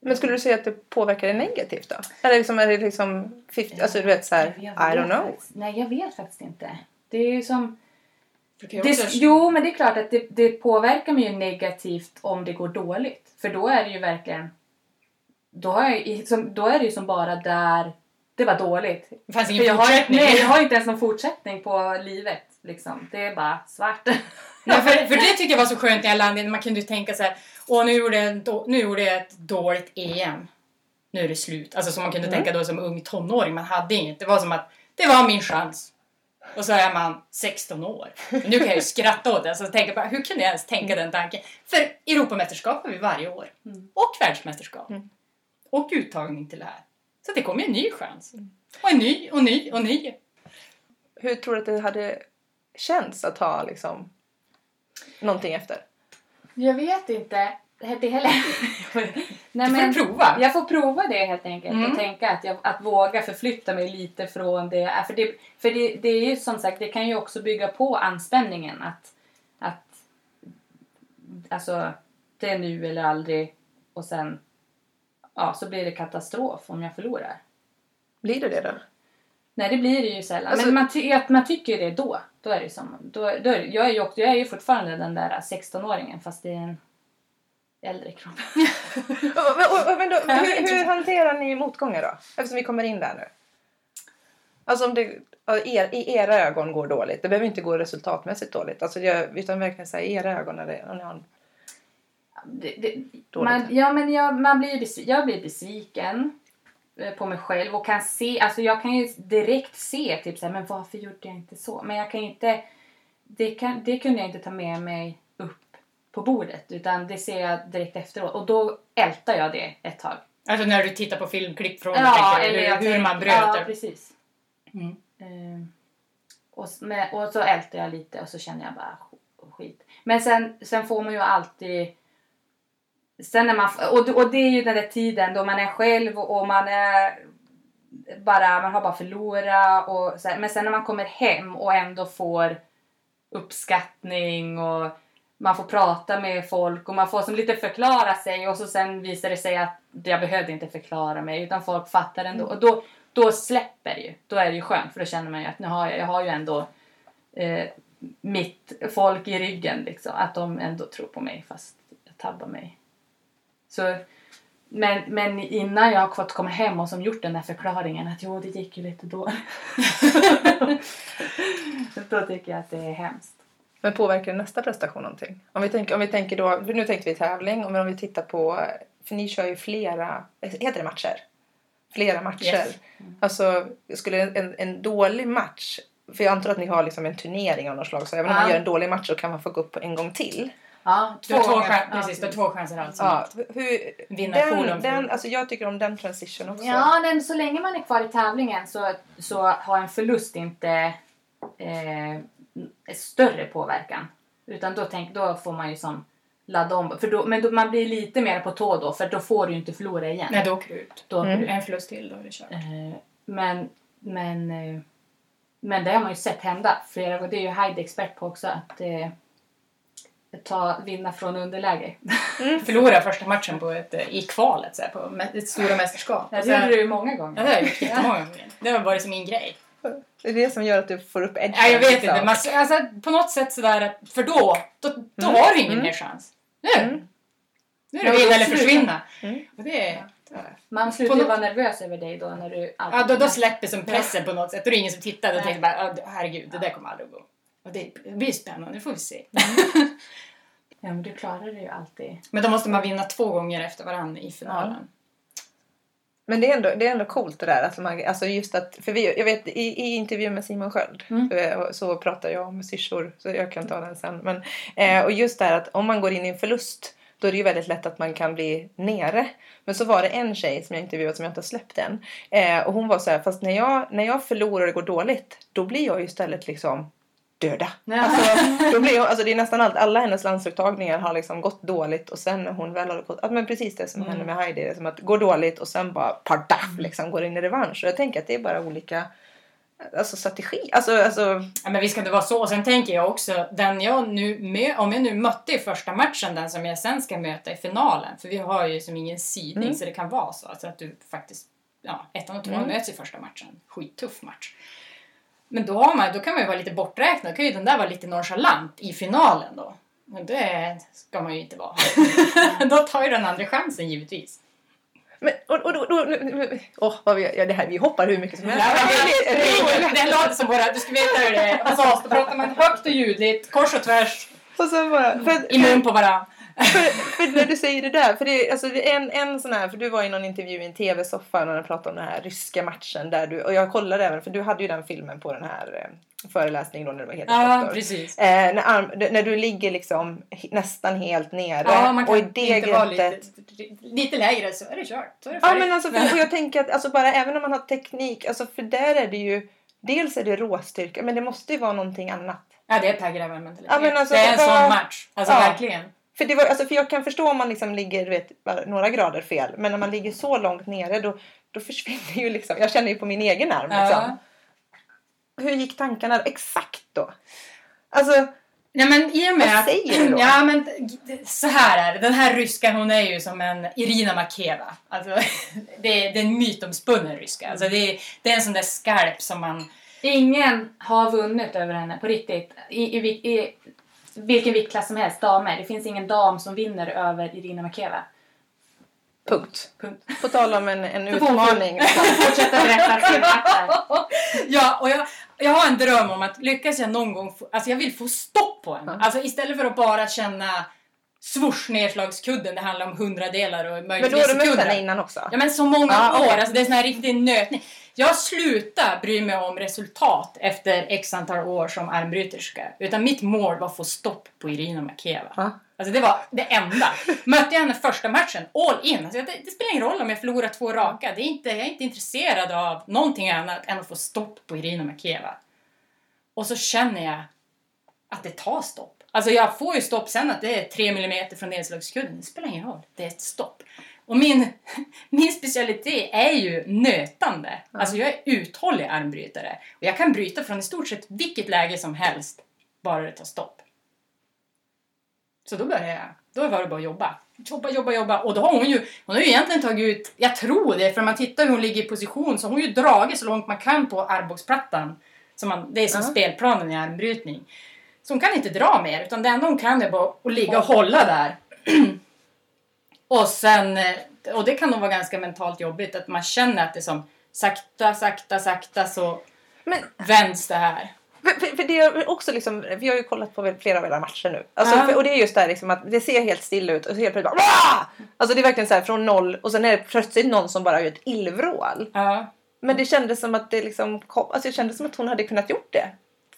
Men skulle du säga att det påverkar dig negativt då? Eller liksom, är det liksom 50, alltså du vet så här, I don't know. Faktiskt, nej jag vet faktiskt inte. Det är ju som, Det jo men det är klart att det, det påverkar mig ju negativt om det går dåligt. För då är det ju verkligen, då, har jag, då är det ju som bara där det var dåligt. Det fanns ingen jag, har, fortsättning. nej, jag har inte ens någon fortsättning på livet. Liksom. Det är bara svart. Nej, för, för det tyckte jag var så skönt när jag landade. Man kunde ju tänka så här, åh nu gjorde, jag då, nu gjorde jag ett dåligt EM. Nu är det slut. Alltså som man kunde Mm. tänka då som ung tonåring. Man hade inget. Det var som att det var min chans. Och så är man 16 år. Men nu kan jag ju skratta åt det. Alltså, tänka bara, hur kunde jag ens tänka den tanken? För Europamästerskap har vi varje år. Mm. Och världsmästerskap. Mm. Och uttagning till det här. Så det kommer en ny chans. Och en ny och ny och ny. Hur tror du att det hade känts att ha liksom någonting efter? Jag vet inte. Det heller. Nej, Du får prova. jag får prova det helt enkelt Mm. och tänka att, jag, att våga förflytta mig lite från det. Äh, För, det, för det, det är ju som sagt, det kan ju också bygga på anspänningen att, att alltså, det är nu eller aldrig och sen ja, så blir det katastrof om jag förlorar. Blir det det då? Nej, det blir det ju sällan. Alltså- men man, ty- att man tycker det då. Då är det som, då, då är, jag, är ju, jag är ju fortfarande den där 16-åringen fast i en äldre kropp. Men, då, hur, hur hanterar ni motgångar då? Eftersom vi kommer in där nu. Alltså om det er, i era ögon går dåligt. Det behöver inte gå resultatmässigt dåligt. Alltså jag, utan verkligen säga i era ögon när det, om ni har en Det, det, man, ja, men jag, man blir jag blir besviken på mig själv och kan se, alltså jag kan ju direkt se typ såhär, men varför gjorde jag inte så? Men jag kan inte, det, kan, det kunde jag inte ta med mig upp på bordet utan det ser jag direkt efteråt och då ältar jag det ett tag. Alltså när du tittar på filmklipp från Ja, tänker, eller hur, hur man bröt Ja, precis. Mm. Ehm, och, med, och så ältar jag lite och så känner jag bara sk- skit. Men sen, sen får man ju alltid... Sen när man, och, det- och det är ju den där tiden då man är själv och, och man är bara, man har bara förlorat och så här. Men sen när man kommer hem och ändå får uppskattning och man får prata med folk och man får som lite förklara sig och så sen visar det sig att jag behövde inte förklara mig utan folk fattar ändå. Och då, då släpper det ju. Då är det ju skönt för då känner man ju att nu har jag, jag har ju ändå eh, mitt folk i ryggen liksom. Att de ändå tror på mig fast jag tabbar mig. Så, men, men innan jag har fått komma hem och som gjort den där förklaringen att jo det gick ju lite då. då tycker jag att det är hemskt. Men påverkar nästa prestation någonting? Om vi tänker, om vi tänker då, nu tänkte vi tävling, men om vi tittar på, för ni kör ju flera, heter det matcher? Flera matcher. Yes. Alltså, skulle en, en dålig match för jag antar att ni har liksom en turnering av något slag så även om man Ja. gör en dålig match så kan man få gå upp en gång till. Ja, Du har två, gånger. chan- Ja, precis, du har två chanser alltså. Ja, hur, Vinna den, poolen. den, alltså jag tycker om den transition också. Ja, den, så länge man är kvar i tävlingen så, så har en förlust inte eh, större påverkan. Utan då, tänk, då får man ju som ladda om. För då, men då, man blir lite mer på tå då för då får du inte förlora igen. Nej, då åker du ut. Då Mm. du. En förlust till, då är det kört. Eh, men, men, eh, men det har man ju sett hända flera gånger. Det är ju Heidi expert på också att eh, ta, vinna från underläge. Förlorade första matchen på ett, eh, i kvalet så här, på ett stora mästerskap. Ja, det gjorde du ju många Ja, gånger. det har jag gjort jättemånga gånger. Det har varit som min grej. Det är det som gör att du får upp edgen. Nej, jag vet liksom. inte. Man, alltså, på något sätt sådär att, för då, då, då har du ingen Mm. mer chans. Nu, Mm. nu är Ja, det vinna eller försvinna. Mm. Och det är, Man slutar ju något- vara nervös över dig då när du ja, då, då släpper som pressen på något sätt. Då är det ingen som tittar. Då tänker "Ja, herregud, det där kommer aldrig att gå. Och det, blir spännande, det får vi se. Ja, men du klarar det ju alltid. Men då måste man vinna två gånger efter varandra i finalen. Men det är, ändå, det är ändå coolt det där. Alltså, man, alltså just att, för vi, jag vet i, i intervjun med Simon Sköld Mm. eh, så pratar jag om syrsor så jag kan ta den sen. Men, eh, och just det här att om man går in i en förlust då är det ju väldigt lätt att man kan bli nere. Men så var det en tjej som jag intervjuat som jag inte har släppt än. Eh, och hon var så här, fast när jag, när jag förlorar och det går dåligt då blir jag ju istället liksom döda. Ja. Alltså, då blir jag, alltså det är nästan allt, alla hennes landslagstagningar har liksom gått dåligt och sen när hon väl har gått, ja, men precis det som Mm. hände med Heidi, det är som att gå dåligt och sen bara pardaff liksom går in i revansch. Och jag tänker att det är bara olika alltså strategi. Alltså, alltså Ja, men vi ska inte vara så. Och sen tänker jag också, den jag nu mö- om jag nu mötte i första matchen, den som jag sen ska möta i finalen. För vi har ju som ingen sidning Mm. så det kan vara så. Alltså att du faktiskt, ja, ettan och tvåan Mm. möts i första matchen. Skittuff match. Men då, har man, då kan man ju vara lite borträknad. Då kan ju den där vara lite nonchalant i finalen då. Men det ska man ju inte vara. då tar ju den andra chansen givetvis. men, och, och, och, och, åh, vad vi, ja, det här, vi hoppar hur mycket som Ja, helst. men det, låter som våra, du ska veta hur det är hos oss. Då pratar man högt och ljudligt, kors och tvärs, Och så bara, för, i mun på varandra. För, för när du säger det där, för det, alltså, en, en sån här, för du var i någon intervju i en tv-soffa när du pratade om den här ryska matchen där du, och jag kollade även, för du hade ju den filmen på den här eh, föreläsningen då när du var Ja, hedersdoktor. precis. Eh, när, arm, när du ligger liksom nästan helt nere Ja, man kan och i det inte vara lite, lite lägre så är det kört. Så är det Ja men alltså, för, och jag tänker att alltså, bara även om man har teknik, alltså, för där är det ju Dels är det råstyrka men det måste ju vara någonting annat. Ja, det är Per Grävar-mentalitet. Ja, men alltså, det är en sån match. Alltså Ja. verkligen. För, det var, alltså, för jag kan förstå om man liksom ligger du vet, några grader fel men när man ligger så långt nere då, då försvinner ju liksom, jag känner ju på min egen arm liksom. Hur gick tankarna exakt då? Alltså, Nej men i och med Vad att... säger du då? Ja men så här är det. Den här ryskan hon är ju som en Irina Makeva. Alltså, det, är, det är en mytomspunnen ryska. Alltså, det, är, det är en sån där skalp som man... Ingen har vunnit över henne på riktigt. I, i, i vilken viktklass som helst, damer. Det finns ingen dam som vinner över Irina Makeva. punkt. Punkt. På tal om en, en utmaning. Fortsätta berätta. Ja, och jag, jag har en dröm om att lyckas jag någon gång få, Alltså jag vill få stopp på henne. Ja. Alltså istället för att bara känna swoosh nedslagskudden. Det handlar om hundradelar och Men möjligtvis då har du mött sekunder. henne innan också? Ja men så många Ah, år, alltså det är sån här riktig nötning. Jag slutar bry mig om resultat efter x antal år som armbryterska. Utan mitt mål var att få stopp på Irina Makeva. Ja. Alltså det var det enda. Mötte jag henne första matchen, all in. Alltså det, det spelar ingen roll om jag förlorar två raka. Det är inte, jag är inte intresserad av någonting annat än att få stopp på Irina Makeva. Och så känner jag att det tar stopp. Alltså jag får ju stopp sen att det är tre millimeter från nedslagskudden. Det spelar ingen roll. Det är ett stopp. Och min, min specialitet är ju nötande. Alltså jag är uthållig armbrytare. Och jag kan bryta från i stort sett vilket läge som helst. Bara det tar stopp. Så då började jag. Då var det bara att jobba. Jobba, jobba, jobba. Och då har hon ju, hon har ju egentligen tagit ut, jag tror det, för man tittar hur hon ligger i position så har hon ju dragit så långt man kan på armbågsplattan. Så man, det är som Ja. spelplanen i armbrytning. Så hon kan inte dra mer, utan det enda hon kan är bara att ligga och hålla där. och sen, eh, och det kan nog vara ganska mentalt jobbigt att man känner att det är som sakta, sakta, sakta så Men vänds det här. För, för, för det är också liksom, vi har ju kollat på flera av era matcher nu. Alltså, Ja. för, och det är just där liksom att det ser helt stilla ut och så helt plötsligt bara Wah! Alltså det är verkligen så här från noll och sen är det plötsligt någon som bara gör ett illvrål. Ja. Men det kändes som att det liksom kom, alltså det kändes som att hon hade kunnat gjort det.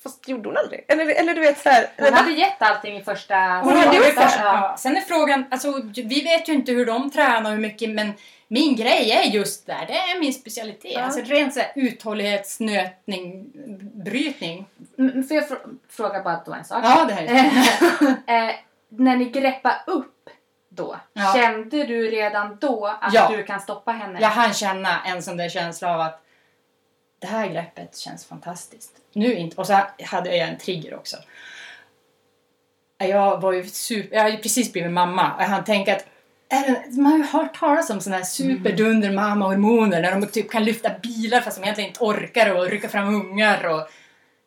Fast gjorde hon aldrig. Eller, eller du vet så här. Hon hade gett allting i första... Hon hade gjort det. första- Ja. Sen är frågan, alltså, vi vet ju inte hur de tränar och hur mycket men min grej är just där, det är min specialitet. Ja. Alltså rent så här uthållighetsnötning, brytning. Mm, Får jag fr- fråga bara då en sak? Ja, det här är eh, när ni greppar upp då, Ja. kände du redan då att Ja. du kan stoppa henne? Jag hann känna en sån där känsla av att det här greppet känns fantastiskt. Nu inte. Och så hade jag en trigger också. Jag var ju super, jag hade precis blivit mamma och jag hann tänka att det, man har ju hört talas om såna här superdunder mamma-hormoner när de typ kan lyfta bilar fast de egentligen inte orkar och rycka fram ungar och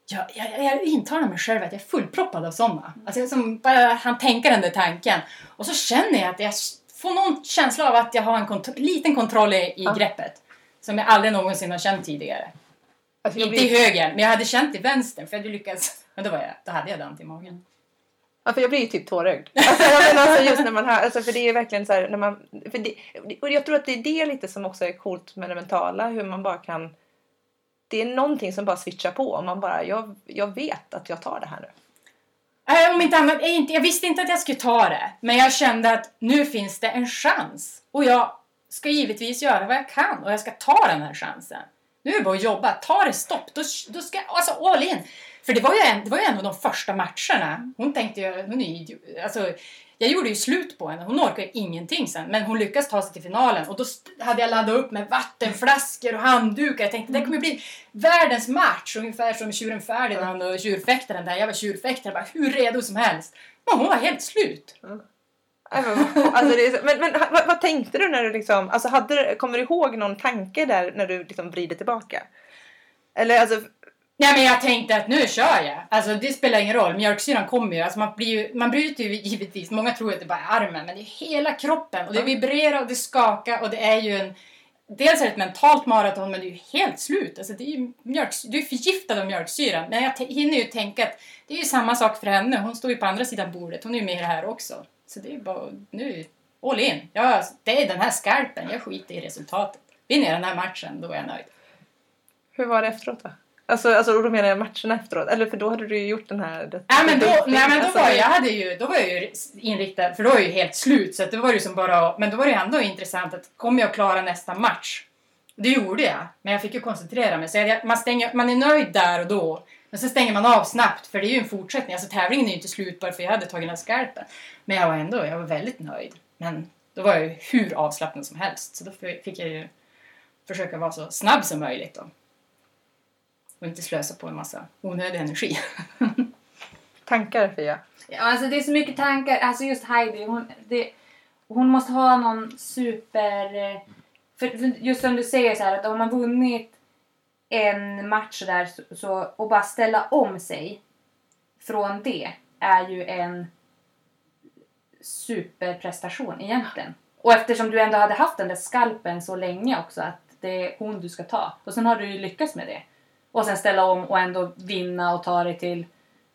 jag, jag, jag intalar mig själv att jag är fullproppad av såna. Alltså jag som bara han tänka den där tanken. Och så känner jag att jag får någon känsla av att jag har en kont- liten kontroll i, i Ja. greppet. Som jag aldrig någonsin har känt tidigare. Alltså, Inte i blir, höger, men jag hade känt i vänster för jag hade lyckats. Men då, var jag, då hade jag Dante i magen. alltså, jag blir ju typ tårögd. Alltså, jag alltså, just när man hör, alltså, för det är verkligen så här, när man, för det, och jag tror att det är det lite som också är coolt med det mentala, hur man bara kan det är någonting som bara switchar på och man bara, jag, jag vet att jag tar det här nu. Äh, om inte annat, jag, inte, jag visste inte att jag skulle ta det. Men jag kände att nu finns det en chans. Och jag ska givetvis göra vad jag kan och jag ska ta den här chansen. Nu är det bara att jobba. Ta det stopp. Då, då ska alltså all in. För det var, ju en, det var ju en av de första matcherna. Hon tänkte ju, hon är ju idiot. Alltså, jag gjorde ju slut på henne. Hon orkade ingenting sen. Men hon lyckades ta sig till finalen. Och då hade jag laddat upp med vattenflaskor och handdukar. Jag tänkte det kommer bli världens match. Ungefär som tjuren Ferdinand och tjurfäktaren där. Jag var tjurfäktare. Bara hur redo som helst. Men hon var helt slut. Mm alltså, det är så, men, men vad, vad tänkte du när du liksom, alltså hade, kommer du ihåg någon tanke där när du liksom vrider tillbaka? Eller alltså, Nej men jag tänkte att nu kör jag. Alltså det spelar ingen roll. Mjölksyran kommer ju. Alltså man, blir ju, man bryter ju givetvis. Många tror att det bara är armen. Men det är hela kroppen. Och det vibrerar och det skakar. Och det är ju en... Dels är det ett mentalt maraton men det är ju helt slut. Alltså det är ju mjölk, du är förgiftad av mjölksyran. Men jag hinner ju tänka att det är ju samma sak för henne. Hon står ju på andra sidan bordet. Hon är ju med här också. Så det är bara nu all in. Ja, det är den här skarpen. Jag skiter i resultatet. Vinner jag den här matchen då är jag nöjd. hur var det efteråt då? Alltså, alltså och då menar jag matcherna efteråt. Eller för då hade du ju gjort den här... Det, Nej men då, det- nej, men då alltså, var jag, hade ju, då var jag ju inriktad, för då var jag ju helt slut. Så att det var ju som bara, men då var det ändå intressant att kommer jag klara nästa match? Det gjorde jag, men jag fick ju koncentrera mig. Så jag, man, stänger, man är nöjd där och då, men så stänger man av snabbt för det är ju en fortsättning. Alltså tävlingen är ju inte slut bara för jag hade tagit den här skarpen. Men jag var ändå, jag var väldigt nöjd. Men då var jag ju hur avslappnad som helst. Så då fick jag ju försöka vara så snabb som möjligt då. Och inte slösa på en massa onödig energi. Tankar Fia? Ja, alltså det är så mycket tankar. Alltså just Heidi, hon, det, hon måste ha någon super... eh, för just som du säger så här att om man vunnit en match där så, så, och bara ställa om sig från det är ju en superprestation egentligen. Och eftersom du ändå hade haft den där skalpen så länge också att det är hon du ska ta. Och sen har du ju lyckats med det. Och sen ställa om och ändå vinna och ta dig till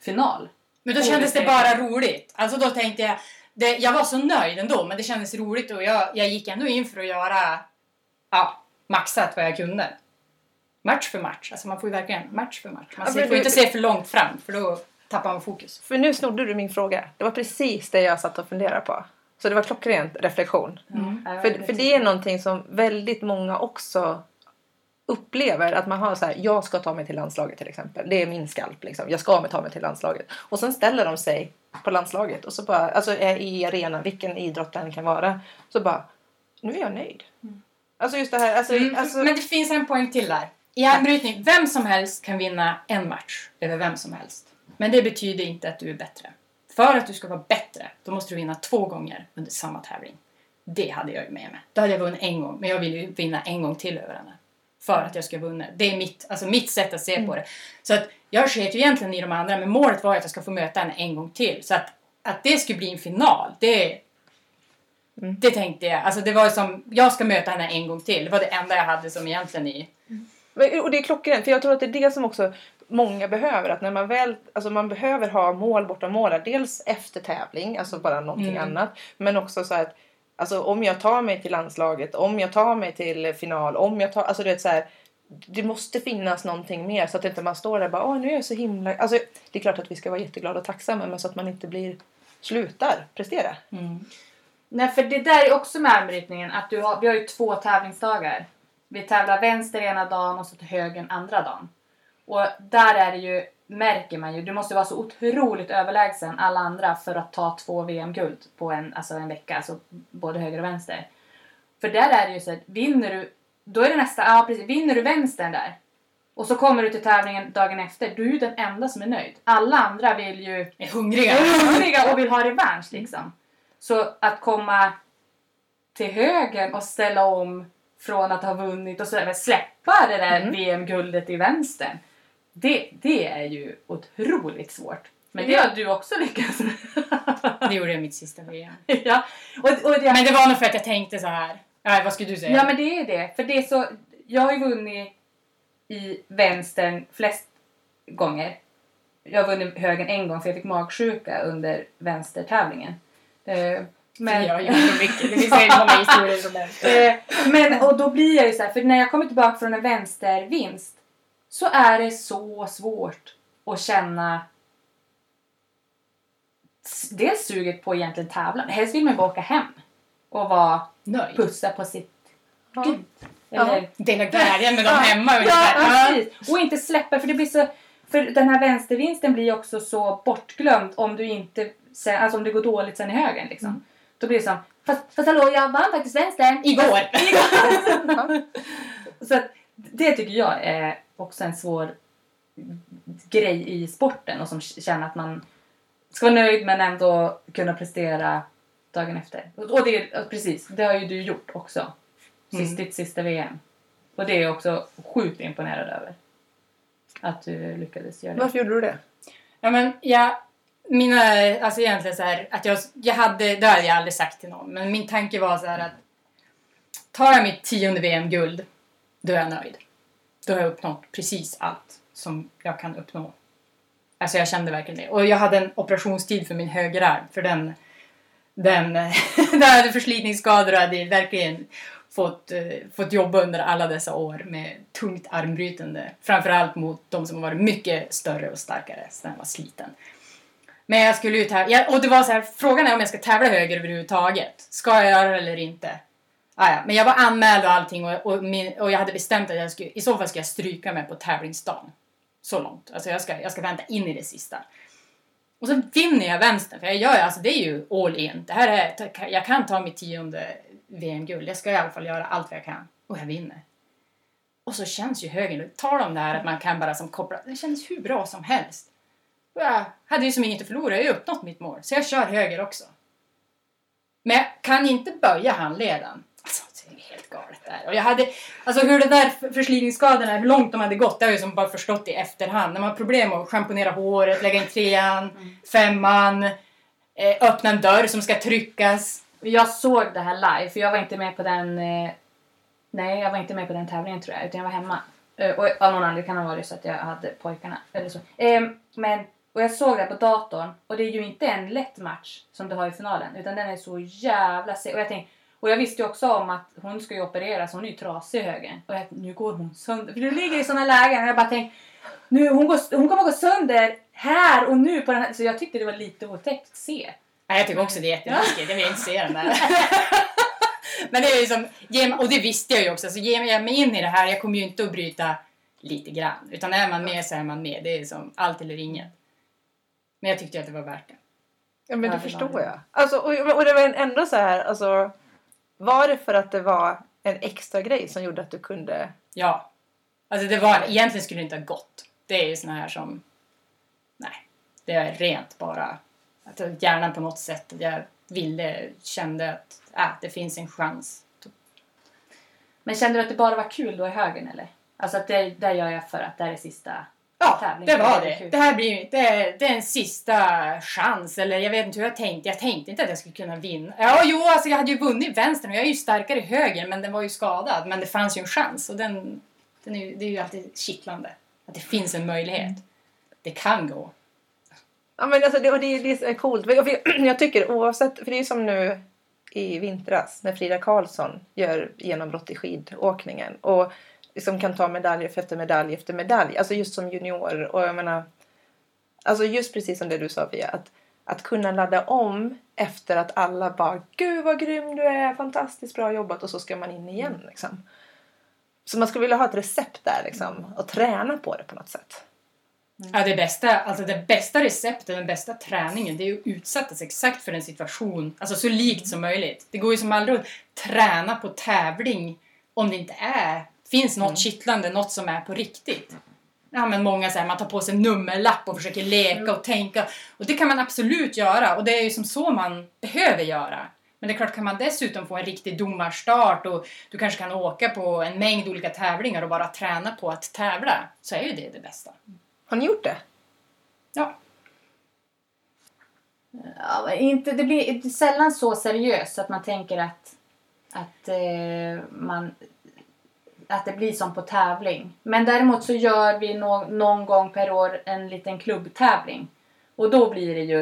final. Men då kändes det bara roligt. Alltså då tänkte jag, det, jag var så nöjd ändå men det kändes roligt och jag, jag gick ändå in för att göra, ja, maxat vad jag kunde. Match för match, alltså man får ju verkligen match för match. Man Ja, ser, får du- inte se för långt fram för då tappar man fokus. För nu snodde du min fråga. Det var precis det jag satt och funderade på. Så det var klockrent reflektion. Mm. För, för det är någonting som väldigt många också upplever att man har så här, jag ska ta mig till landslaget till exempel. Det är min skalp liksom. Jag ska ta mig till landslaget. Och sen ställer de sig på landslaget och så bara, alltså är i arenan, vilken idrott den kan vara. Så bara, nu är jag nöjd. Alltså just det här, alltså, Mm, alltså men det finns en poäng till där. I armbrytning, vem som helst kan vinna en match över vem som helst. Men det betyder inte att du är bättre. För att du ska vara bättre, då måste du vinna två gånger under samma tävling. Det hade jag ju med mig. Då hade jag vunnit en gång, men jag vill ju vinna en gång till över henne. För att jag ska vinna. Det är mitt, alltså mitt sätt att se på det. Så att jag sket ju egentligen i de andra, men målet var att jag ska få möta henne en gång till. Så att, att det skulle bli en final, det, det tänkte jag. Alltså det var som, jag ska möta henne en gång till. Det var det enda jag hade som egentligen i... Men- Och det är klockrent, för jag tror att det är det som också många behöver. Att när man väl, alltså man behöver ha mål bortom mål. Dels efter tävling, alltså bara någonting Mm. annat. Men också så att alltså om jag tar mig till landslaget, om jag tar mig till final, om jag tar, alltså du vet så här. det måste finnas någonting mer så att inte man står där och bara åh nu är jag så himla... Alltså det är klart att vi ska vara jätteglada och tacksamma men så att man inte blir slutar prestera. Mm. Nej, för det där är också med armbrytningen att du har, vi har ju två tävlingsdagar. Vi tävlar vänster ena dagen och så till höger andra dagen. Och där är det ju, märker man ju, du måste vara så otroligt överlägsen alla andra för att ta två VM-guld på en, alltså en vecka, alltså både höger och vänster. För där är det ju så att vinner du, då är det nästa, ja precis, vinner du vänstern där och så kommer du till tävlingen dagen efter, du är ju den enda som är nöjd. Alla andra vill ju Är hungriga. är hungriga och vill ha revansch liksom. Så att komma till högern och ställa om från att ha vunnit och så men släppa det där Mm. VM-guldet i vänstern. Det, det är ju otroligt svårt. Men det har du också lyckats med. Det gjorde jag mitt sista VM. ja. Och, och det, Men det var nog för att jag tänkte så här. Ja, vad skulle du säga? ja men det är det. För det är så, jag har ju vunnit i vänstern flest gånger. Jag har vunnit högern en gång för jag fick magsjuka under vänstertävlingen. Men... Jag gör så mycket. Det finns många historier som helst. Eh, men och då blir jag ju så här, för när jag kommer tillbaka från en vänstervinst så är det så svårt att känna dels suget på egentligen tävla, men helst vill man bara åka hem och vara Nöjd. pussa på sitt Ja. gud. Eller, Dela glädjen med dem hemma ja. Ja. precis. Och inte släppa, för det blir så för den här vänstervinsten blir också så bortglömd om du inte alltså om det går dåligt sen i högen liksom. Mm. Då blir det som, fast, fast hallå jag vann faktiskt vänstern. Igår. Så att, det tycker jag är också en svår grej i sporten och som känner att man ska vara nöjd men ändå kunna prestera dagen efter. Och det, precis, det har ju du gjort också. Sist, Mm. Ditt sista VM. Och det är jag också sjukt imponerad över. Att du lyckades göra det. Varför gjorde du det? Ja men jag, mina, alltså egentligen så här att jag, jag hade, det hade jag aldrig sagt till någon, men min tanke var så här att tar jag mitt tionde VM-guld, då är jag nöjd. Då har jag uppnått precis allt som jag kan uppnå. Alltså jag kände verkligen det. Och jag hade en operationstid för min högerarm, för den, den, den hade förslitningsskador och hade verkligen fått, eh, fått jobba under alla dessa år med tungt armbrytande. Framförallt mot de som har varit mycket större och starkare så den var sliten. Men jag skulle ju tävla, och det var så här, frågan är om jag ska tävla höger överhuvudtaget. Ska jag göra det eller inte? Ah, ja. Men jag var anmäld och allting och, och, min, och jag hade bestämt att jag skulle, i så fall ska jag stryka mig på tävlingsdagen. Så långt. Alltså jag ska, jag ska vänta in i det sista. Och så vinner jag vänstern, för jag gör alltså det är ju all in. Det här är, jag kan ta mitt tionde VM-guld. Jag ska i alla fall göra allt vad jag kan. Och jag vinner. Och så känns ju högern, tar om det här att man kan bara som koppla, det kändes hur bra som helst. Jag hade ju som inget att förlora, jag har ju uppnått mitt mål. Så jag kör höger också. Men jag kan inte böja handleden. Alltså, det är helt galet där. Och jag hade, alltså hur det där förslitningsskadorna, hur långt de hade gått, det har jag ju som bara förstått i efterhand. När man har problem att schamponera håret, lägga in trean, femman, eh, öppna en dörr som ska tryckas. Jag såg det här live, för jag var inte med på den... Eh, nej, jag var inte med på den tävlingen tror jag, utan jag var hemma. Eh, och av någon anledning kan det ha varit så att jag hade pojkarna. Eller så. Eh, men, och jag såg det på datorn och det är ju inte en lätt match som du har i finalen, utan den är så jävla se- Och jag tänkte, och jag visste ju också om att hon ska ju opereras, hon är ju trasig i högen. Och jag, nu går hon sönder. För du ligger i såna lägen och jag bara tänkte, nu, hon, går, hon kommer gå sönder här och nu på den här. Så jag tyckte det var lite otäckt att se. Nej, jag tycker också det är jätteläskigt. Jag vill inte se den där. Men det är ju som, ge mig- och det visste jag ju också, så ger jag mig in i det här, jag kommer ju inte att bryta lite grann. Utan är man med så är man med. Det är som allt eller inget. Men jag tyckte att det var värt det. Ja men det förstår jag. Alltså, och, och det var ändå så här, alltså, var det för att det var en extra grej som gjorde att du kunde... Ja. Alltså det var, egentligen skulle det inte ha gått. Det är ju såna här som, nej. Det är rent bara, att hjärnan på något sätt, jag ville, kände att äh, det finns en chans. Men kände du att det bara var kul då i högen eller? Alltså att det, där gör jag för att det här är sista Ja, det var det. kul. Det här blir det det är en sista chans. Eller jag vet inte hur jag tänkte. Jag tänkte inte att jag skulle kunna vinna. Ja, jo, alltså jag hade ju vunnit vänstern och jag är ju starkare i höger men den var ju skadad. Men det fanns ju en chans och den, den är ju, det är ju alltid kittlande. Att det finns en möjlighet. Det kan gå. Ja men alltså det, och det, det är coolt. Jag tycker oavsett, för det är som nu i vintras när Frida Karlsson gör genombrott i skidåkningen. Och liksom kan ta medalj efter medalj efter medalj. Alltså just som junior. Och jag menar, alltså just precis som det du sa Fia. Att, att kunna ladda om efter att alla bara Gud vad grym du är, fantastiskt bra jobbat och så ska man in igen liksom. Så man skulle vilja ha ett recept där liksom och träna på det på något sätt. Ja, det bästa, alltså det bästa receptet, den bästa träningen, det är att utsätta sig exakt för en situation, alltså så likt som möjligt. Det går ju som aldrig att träna på tävling om det inte är, finns något Mm. kittlande, något som är på riktigt. Ja, men många säger man tar på sig en nummerlapp och försöker leka och tänka. Och det kan man absolut göra och det är ju som så man behöver göra. Men det är klart, kan man dessutom få en riktig domarstart och du kanske kan åka på en mängd olika tävlingar och bara träna på att tävla, så är ju det det bästa. Har ni gjort det? Ja. Ja, inte, det blir sällan så seriöst att man tänker att, att, eh, man, att det blir som på tävling. Men däremot så gör vi nå, någon gång per år en liten klubbtävling. Och då blir det ju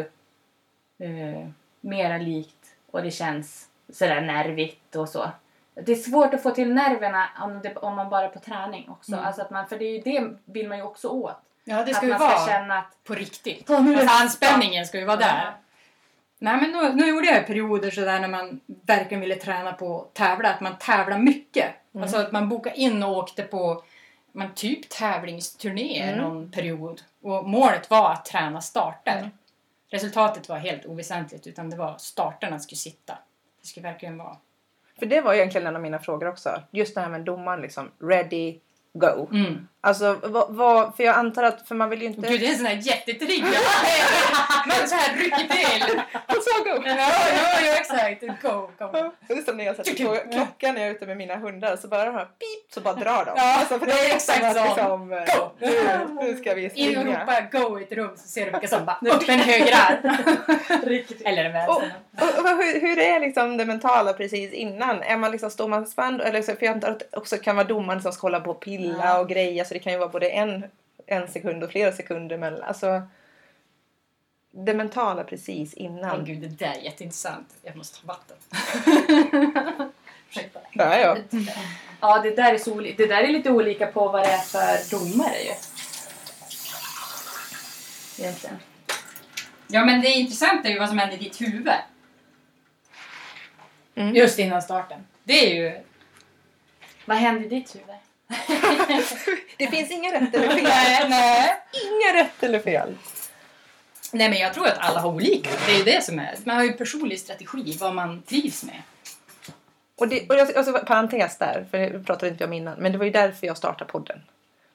eh, mera likt och det känns sådär nervigt och så. Det är svårt att få till nerverna om, det, om man bara är på träning också. Mm. Alltså att man, för det, är ju det vill man ju också åt. Ja, det att ska ju man vara ska känna att på riktigt. Alltså, anspänningen ska ju vara där. Ja. Nej, men nu, nu gjorde jag perioder sådär när man verkligen ville träna på att tävla. Att man tävlar mycket. Alltså att man bokade in och åkte på man typ tävlingsturnéer Mm. någon period. Och målet var att träna starter. Mm. Resultatet var helt oväsentligt utan det var starterna skulle sitta. Det skulle verkligen vara... För det var egentligen en av mina frågor också. Just det här med domaren liksom. Ready, go. Mm. Alltså vad, vad, för jag antar att, för man vill ju inte... Gud, det är en sån här jättetrigg. Man så här rycker till. Han sa go! Ja, ja, ja, exakt. Go, go. Det är som när jag sätter på klockan när jag är ute med mina hundar så bara de här pip så bara drar de. Ja, alltså, för det är exakt så. Liksom, Go! nu, nu ska vi In och springa. ropa go i ett rum så ser du vilka som bara upp en högerarm. Eller en Och, vänster. och, och hur, hur är liksom det mentala precis innan? Är man liksom, står man spänd? Eller så, för jag antar att det också kan vara domaren som ska hålla på och pilla Ja. och greja så det kan ju vara både en, en sekund och flera sekunder mellan. Alltså, det mentala precis Åh innan. gud, det där är jätteintressant. Jag måste ta vatten. Ursäkta. Ja, ja. Ja, det där, är så det där är lite olika på vad det är för domare ju. Egentligen. Ja, men det intressanta är ju vad som händer i ditt huvud. Mm. Just innan starten. Det är ju... Vad händer i ditt huvud? Det finns inga rätt eller fel. Nej, nej. Inga rätt eller fel. Nej, men jag tror att alla har olika. Det är ju det som är... Man har ju personlig strategi, vad man trivs med. Och, det, och jag, alltså, parentes där, för det pratade inte om innan, men det var ju därför jag startade podden.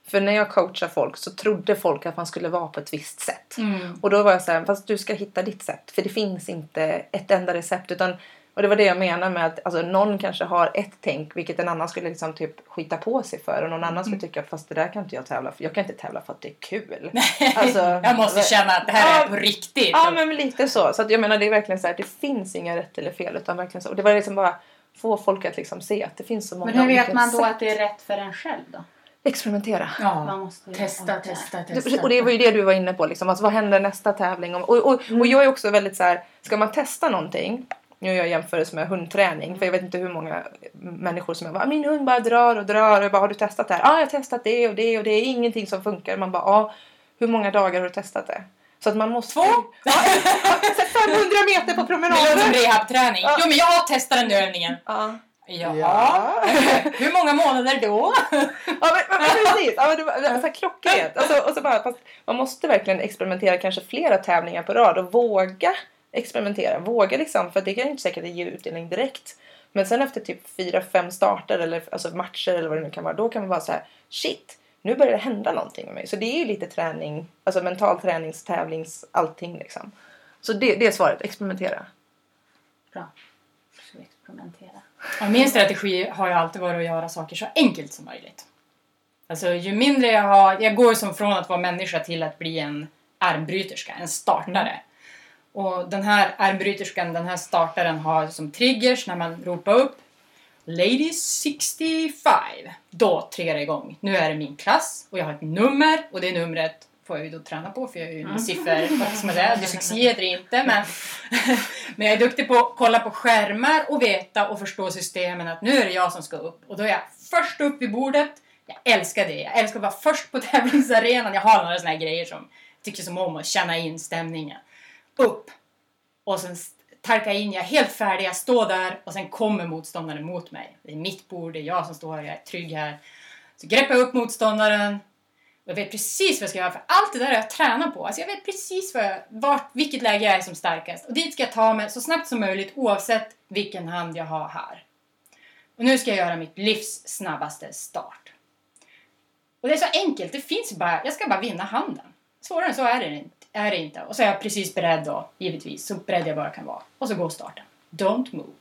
För när jag coachar folk så trodde folk att man skulle vara på ett visst sätt. Mm. Och då var jag så här, fast du ska hitta ditt sätt. För det finns inte ett enda recept. Utan, och det var det jag menar med att alltså, någon kanske har ett tänk vilket en annan skulle liksom typ skita på sig för. Och någon annan skulle tycka fast det där kan inte jag tävla för. Jag kan inte tävla för att det är kul. Alltså, jag måste känna att det här Ja, är på riktigt. Ja men lite så. Så att jag menar det är verkligen så här, det finns inga rätt eller fel. Utan verkligen så. Och det var liksom bara få folk att liksom se att det finns så många Men hur vet man då sätt. att det är rätt för en själv då? Experimentera. Ja. Man måste ju- Testa, testa, testa. Och det var ju det du var inne på. Liksom. Alltså, vad händer nästa tävling? Och, och, och jag är också väldigt så här, ska man testa någonting? Nu gör jag jämförelse med hundträning. För jag vet inte hur många människor som jag bara, min hund bara drar och drar. Och jag bara, har du testat det här? Ja, jag har testat det och det och det är ingenting som funkar. Man bara, ja, hur många dagar har du testat det? Så att man måste... Två? Ja, så 500 meter på Det låter som promenaden! rehabträning. Ja. Jo, men jag har testat den där övningen. Ja. Jaha. Ja. Hur många månader då? Ja men, men precis, ja, det var så här klockrent. Alltså, och så bara, fast man måste verkligen experimentera kanske flera tävlingar på rad och våga experimentera. Våga liksom, för det kan ju inte säkert ge utdelning direkt. Men sen efter typ fyra, fem starter eller alltså matcher eller vad det nu kan vara, då kan man vara så här: shit, nu börjar det hända någonting med mig. Så det är ju lite träning, alltså mental tränings, tävlings, allting liksom. Så det, det är svaret, experimentera. Bra. Experimentera. Ja, min strategi har ju alltid varit att göra saker så enkelt som möjligt. Alltså ju mindre jag har, jag går som från att vara människa till att bli en armbryterska, en startare. Och den här armbryterskan, den här startaren har som triggers när man ropar upp Ladies 65. Då triggar det igång. Nu är det min klass och jag har ett nummer och det numret får jag ju då träna på för jag är ju en siffer, man säga, dyslexi heter det inte men, men jag är duktig på att kolla på skärmar och veta och förstå systemen att nu är det jag som ska upp och då är jag först upp vid bordet Jag älskar det. Jag älskar att vara först på tävlingsarenan. Jag har några såna här grejer som jag tycker som om att känna in stämningen. Upp! Och sen tarka in, jag är helt färdig, jag står där och sen kommer motståndaren mot mig. Det är mitt bord, det är jag som står här, jag är trygg här. Så greppar jag upp motståndaren och jag vet precis vad jag ska göra för allt det där har jag tränat på. Alltså jag vet precis vad jag, vart, vilket läge jag är som starkast. Och dit ska jag ta mig så snabbt som möjligt oavsett vilken hand jag har här. Och nu ska jag göra mitt livs snabbaste start. Och det är så enkelt, det finns bara, jag ska bara vinna handen. Svårare än så är det inte. Är det inte. Och så är jag precis beredd då, givetvis. Så beredd jag bara kan vara. Och så går starten. Don't move.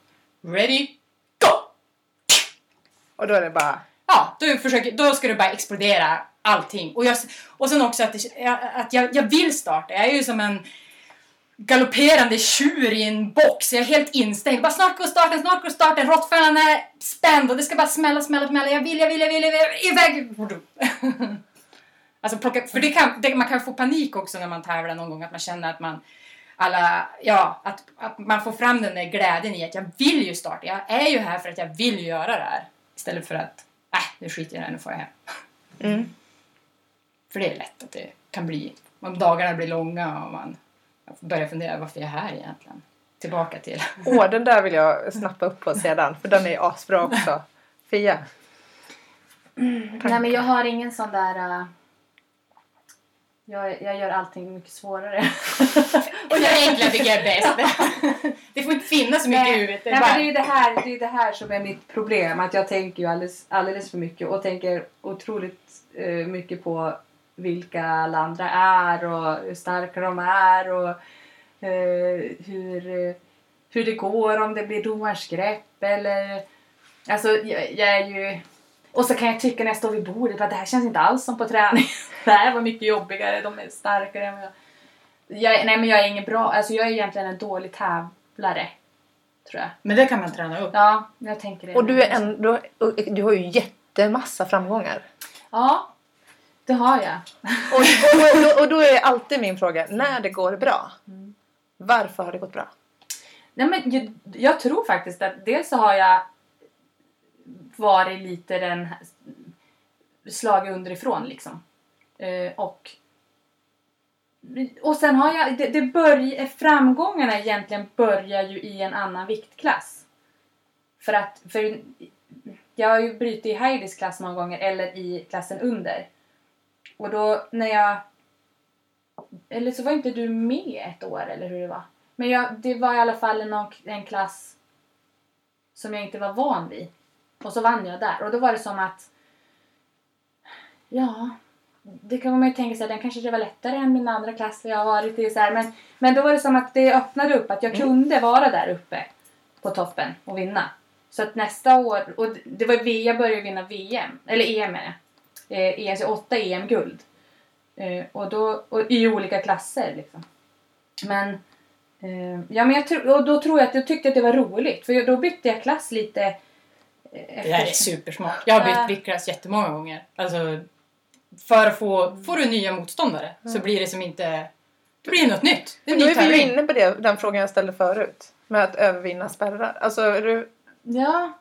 Ready, go! Och då är det bara... Ja, då, försöker, då ska du bara explodera allting. Och, jag, och sen också att, det, att jag, jag vill starta. Jag är ju som en galopperande tjur i en box. Jag är helt instängd. Bara snart går starten, snart går starten. Råttfällan är spänd och det ska bara smälla, smälla, smälla. Jag vill, jag vill, jag vill, jag vill. Iväg! Alltså plocka, för det kan, det, man kan få panik också när man tävlar någon gång. Att man känner att man alla, ja, att, att man får fram den där glädjen i att jag vill ju starta. Jag är ju här för att jag vill göra det här. Istället för att, äh, nu skiter jag i det nu får jag hem. Mm. För det är lätt att det kan bli, om dagarna blir långa och man börjar fundera varför jag är här egentligen. Tillbaka till. Åh, den där vill jag snappa upp på sedan. För den är asbra också. Fia? Nej men jag har ingen sån där... Uh, jag, jag gör allting mycket svårare. och jag enkla tycker jag är bäst. det får inte finnas så mycket i huvudet. Nej, men det är ju det här, det är det här som är mitt problem. Att jag tänker ju alldeles, alldeles för mycket och tänker otroligt uh, mycket på vilka alla andra är och hur starka de är och uh, hur, hur det går om det blir domarens grepp eller... Alltså jag, jag är ju och så kan jag tycka när jag står vid bordet att det här känns inte alls som på träning. det här var mycket jobbigare, de är starkare än jag. jag. Nej men jag är ingen bra, alltså jag är egentligen en dålig tävlare. Tror jag. Men det kan man träna upp. Ja, jag tänker det. Och du, är ändå, du har ju jättemassa framgångar. Ja, det har jag. och, och, och, och, då är alltid min fråga, när det går bra, mm. varför har det gått bra? Nej, men jag, jag tror faktiskt att dels så har jag varit lite den slaget underifrån liksom. Eh, och och sen har jag, det, det börj, framgångarna egentligen börjar ju i en annan viktklass. För att, för jag har ju brutit i Heidis klass många gånger eller i klassen under. Och då när jag, eller så var inte du med ett år eller hur det var. Men jag, det var i alla fall en, en klass som jag inte var van vid. Och så vann jag där. Och då var det som att... Ja, det kan man ju tänka sig, den kanske det var lättare än min andra klass jag har varit i. Så här. Men, men då var det som att det öppnade upp, att jag mm. kunde vara där uppe på toppen och vinna. Så att nästa år, och det var jag började vinna VM, eller EM är det. Eh, EM, åtta EM-guld. Eh, och, då, och i olika klasser liksom. Men, eh, ja, men jag och då tror jag att jag tyckte att det var roligt. För då bytte jag klass lite efter... Det här är supersmart. Jag har bytt viktklass jättemånga gånger. Alltså, för att få, får du nya motståndare mm. så blir det som inte... Det blir något nytt. Det är Men då är vi inne på det, den frågan jag ställde förut. Med att övervinna spärrar. Alltså, är du... Ja.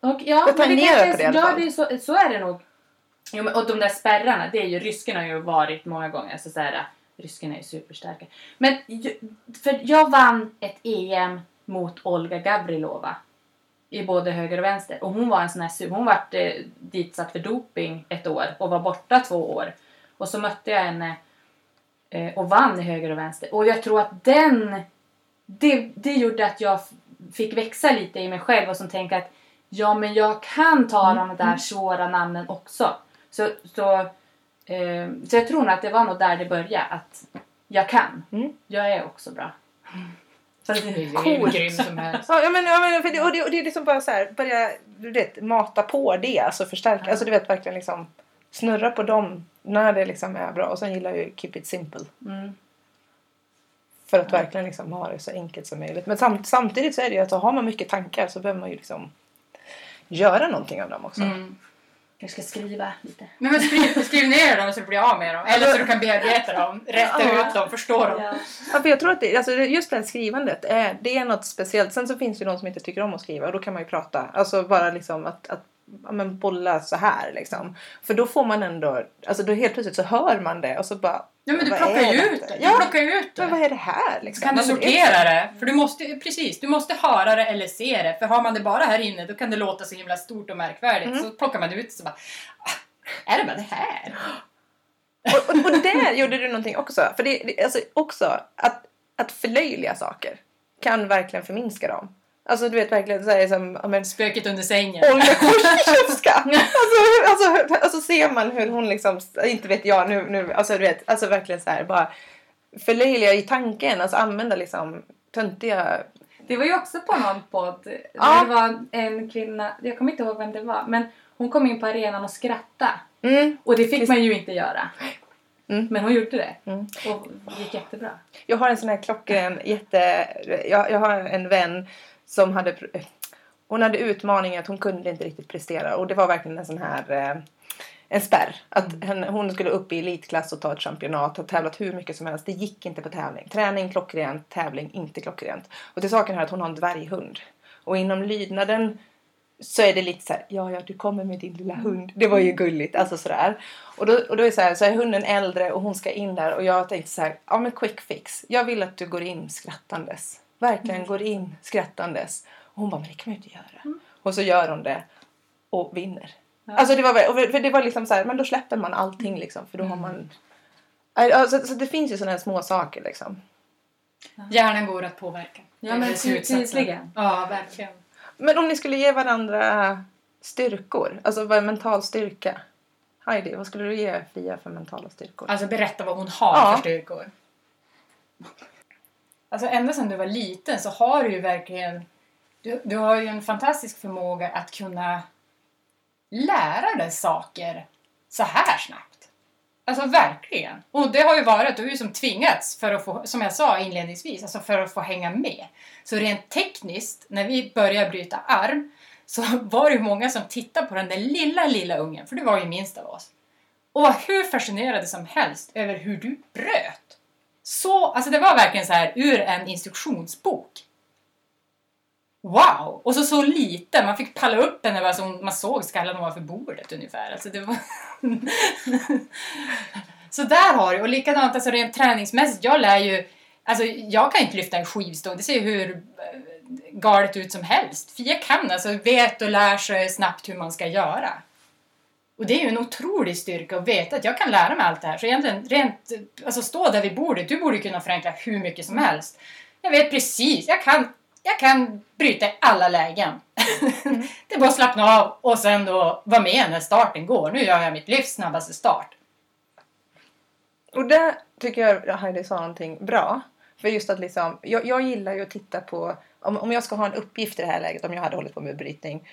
Och, ja, jag tangerar på det i alla fall. Ja, det är så, så är det nog. Jo, men, och de där spärrarna, det är ju, ryskarna har ju varit många gånger. Alltså, så här, ryskarna är ju superstarka. Men för jag vann ett EM mot Olga Gavrilova i både höger och vänster. Och hon var en sån här hon vart eh, ditsatt för doping ett år och var borta två år. Och så mötte jag henne eh, och vann i höger och vänster. Och jag tror att den, det, det gjorde att jag fick växa lite i mig själv och som tänka att ja men jag kan ta mm. de där mm. svåra namnen också. Så, så, eh, så jag tror nog att det var nog där det började att jag kan. Mm. Jag är också bra. Så det är Coolt. grym som helst. Ja, men, ja, men, för det, och, det, och det är liksom bara så här, börja du vet, mata på det, alltså förstärka, ja. alltså du vet verkligen liksom snurra på dem när det liksom är bra och sen gillar jag ju keep it simple. Mm. För att ja. verkligen liksom ha det så enkelt som möjligt. Men samt, samtidigt så är det ju att har man mycket tankar så behöver man ju liksom göra någonting av dem också. Mm. Jag ska skriva lite. Men, men skriv, skriv ner dem så du blir av med dem. Eller så du kan bearbeta dem, rätta ja. ut dem, förstå dem. Ja. ja, för jag tror att det, alltså just det här skrivandet, är, det är något speciellt. Sen så finns det ju de som inte tycker om att skriva och då kan man ju prata. Alltså bara liksom att, att ja, men bolla så här liksom. För då får man ändå, alltså då helt plötsligt så hör man det och så bara Ja men du plockar ju ut det. Ja, plockar ju ut men vad det. är det här Så liksom? kan du det sortera det. För du måste, precis, du måste höra det eller se det. För har man det bara här inne då kan det låta så himla stort och märkvärdigt. Mm. Så plockar man ut det så bara, ah, är det bara det här? Och, och, och där gjorde du någonting också. För det, det, alltså också att, att förlöjliga saker kan verkligen förminska dem. Alltså du vet verkligen såhär som, ja men Spöket under sängen. Olga alltså, alltså, alltså ser man hur hon liksom, inte vet jag nu, nu alltså du vet, alltså verkligen så här bara förlöjliga i tanken, alltså använda liksom töntiga Det var ju också på någon podd. Ja. Det var en kvinna, jag kommer inte ihåg vem det var, men hon kom in på arenan och skrattade. mm. Och det fick man ju inte göra. Mm. Men hon gjorde det. Mm. Och det gick jättebra. Jag har en sån här klockren jätte... Jag, jag har en vän som hade... pr- Hon hade utmaningen att hon kunde inte riktigt prestera och det var verkligen en sån här... Eh, en spärr. Att henne, hon skulle upp i elitklass och ta ett championat och tävlat hur mycket som helst. Det gick inte på tävling. Träning klockrent, tävling inte klockrent. Och till saken är att hon har en dvärghund. Och inom lydnaden så är det lite så här, ja ja du kommer med din lilla hund. Det var ju gulligt, alltså sådär. Och då, och då är så här, så är hunden äldre och hon ska in där och jag tänkte så här, ja men quick fix. Jag vill att du går in skrattandes. Verkligen går in skrattandes. Och hon bara, men det kan man ju inte göra. Och så gör hon det och vinner. Ja. Alltså det var, det var liksom så här, men då släpper man allting liksom för då har man Alltså, så det finns ju sådana här små saker liksom. Hjärnan går att påverka. Ja, men tydligen. Ja, verkligen. Men om ni skulle ge varandra styrkor, alltså vad är mental styrka? Heidi, vad skulle du ge Fia för mentala styrkor? Alltså berätta vad hon har Ja. för styrkor. Alltså ända sedan du var liten så har du ju verkligen... Du, du har ju en fantastisk förmåga att kunna lära dig saker så här snabbt. Alltså verkligen. Och det har ju varit, du har ju som tvingats för att få, som jag sa inledningsvis, alltså för att få hänga med. Så rent tekniskt, när vi började bryta arm, så var det ju många som tittade på den där lilla, lilla ungen, för du var ju minst av oss. Och var hur fascinerade som helst över hur du bröt. Så, alltså det var verkligen så här ur en instruktionsbok. Wow! Och så så lite, man fick palla upp henne bara så man såg skallen ovanför bordet ungefär. Alltså det var... så där har du, och likadant alltså rent träningsmässigt, jag lär ju... Alltså jag kan inte lyfta en skivstång, det ser ju hur eh, galet ut som helst. Fia kan, alltså vet och lär sig snabbt hur man ska göra. Och det är ju en otrolig styrka att veta att jag kan lära mig allt det här. Så egentligen, rent, alltså stå där vid bordet, du borde kunna förenkla hur mycket som helst. Jag vet precis, jag kan, jag kan bryta alla lägen. det är bara att slappna av och sen då vara med när starten går. Nu gör jag mitt livs snabbaste start. Och där tycker jag Heidi sa någonting bra. För just att liksom, jag, jag gillar ju att titta på, om, om jag ska ha en uppgift i det här läget, om jag hade hållit på med brytning.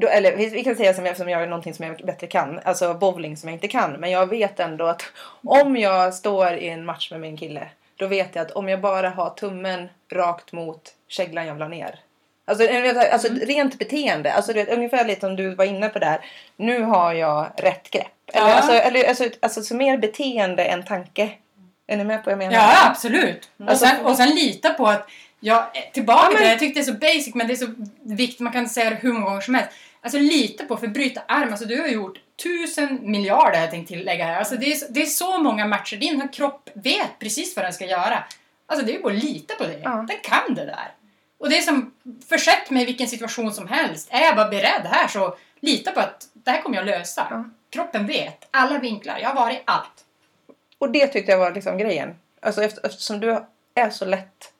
Då, eller vi, kan säga som jag, som jag är någonting som jag bättre kan, alltså bowling som jag inte kan. Men jag vet ändå att om jag står i en match med min kille, då vet jag att om jag bara har tummen rakt mot käglan jag vill ha ner. Alltså, alltså rent beteende, alltså, vet, ungefär lite som du var inne på där. Nu har jag rätt grepp. Eller, Ja. alltså, eller, alltså, alltså så mer beteende än tanke. Är ni med på vad jag menar? Ja, absolut. Och Alltså- sen, och sen lita på att, jag, tillbaka Ja, men- till det, jag tyckte det är så basic men det är så viktigt, man kan säga det hur många gånger som helst. Alltså lita på, för bryta arm, alltså du har gjort tusen miljarder jag tänkte tillägga här. Alltså det är, så- det är så många matcher, din kropp vet precis vad den ska göra. Alltså det är ju bara att lita på det. Ja. Den kan det där. Och det är som, försätt mig i vilken situation som helst. Är jag bara beredd här så lita på att det här kommer jag lösa. Ja. Kroppen vet, alla vinklar, jag har varit i allt. Och det tyckte jag var liksom grejen. Alltså efter, eftersom du är så lätt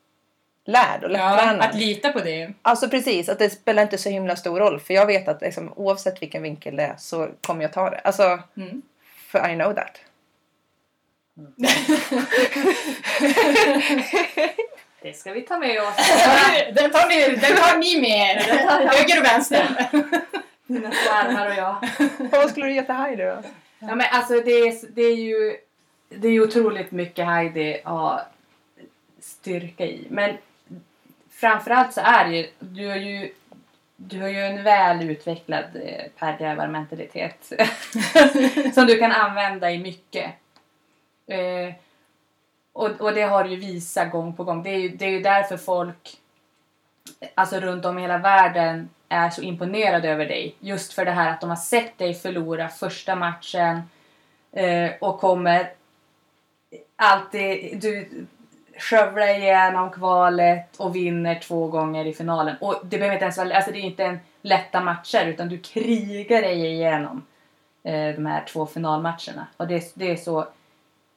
lärd och Ja, lättränad. att lita på det. Alltså precis, att det spelar inte så himla stor roll. För jag vet att liksom, oavsett vilken vinkel det är så kommer jag ta det. Alltså, Mm. för I know that. Det ska vi ta med oss. den, tar ni, den tar ni med er. Höger och vänster. Mina svärmar och jag. Vad skulle du ge till Heidi då? Ja, men alltså det är, det är ju det är ju otroligt mycket Heidi har styrka i. Men framförallt så är det ju, du har ju du har ju en väl utvecklad eh, pärljävarmentalitet som du kan använda i mycket. Eh, och, och det har du ju visat gång på gång. Det är ju, det är ju därför folk alltså runt om i hela världen är så imponerade över dig. Just för det här att de har sett dig förlora första matchen eh, och kommer alltid... Du skövlar igenom kvalet och vinner två gånger i finalen. Och det behöver inte ens vara... Alltså det är inte en lätta matcher utan du krigar dig igenom eh, de här två finalmatcherna. Och det, det är så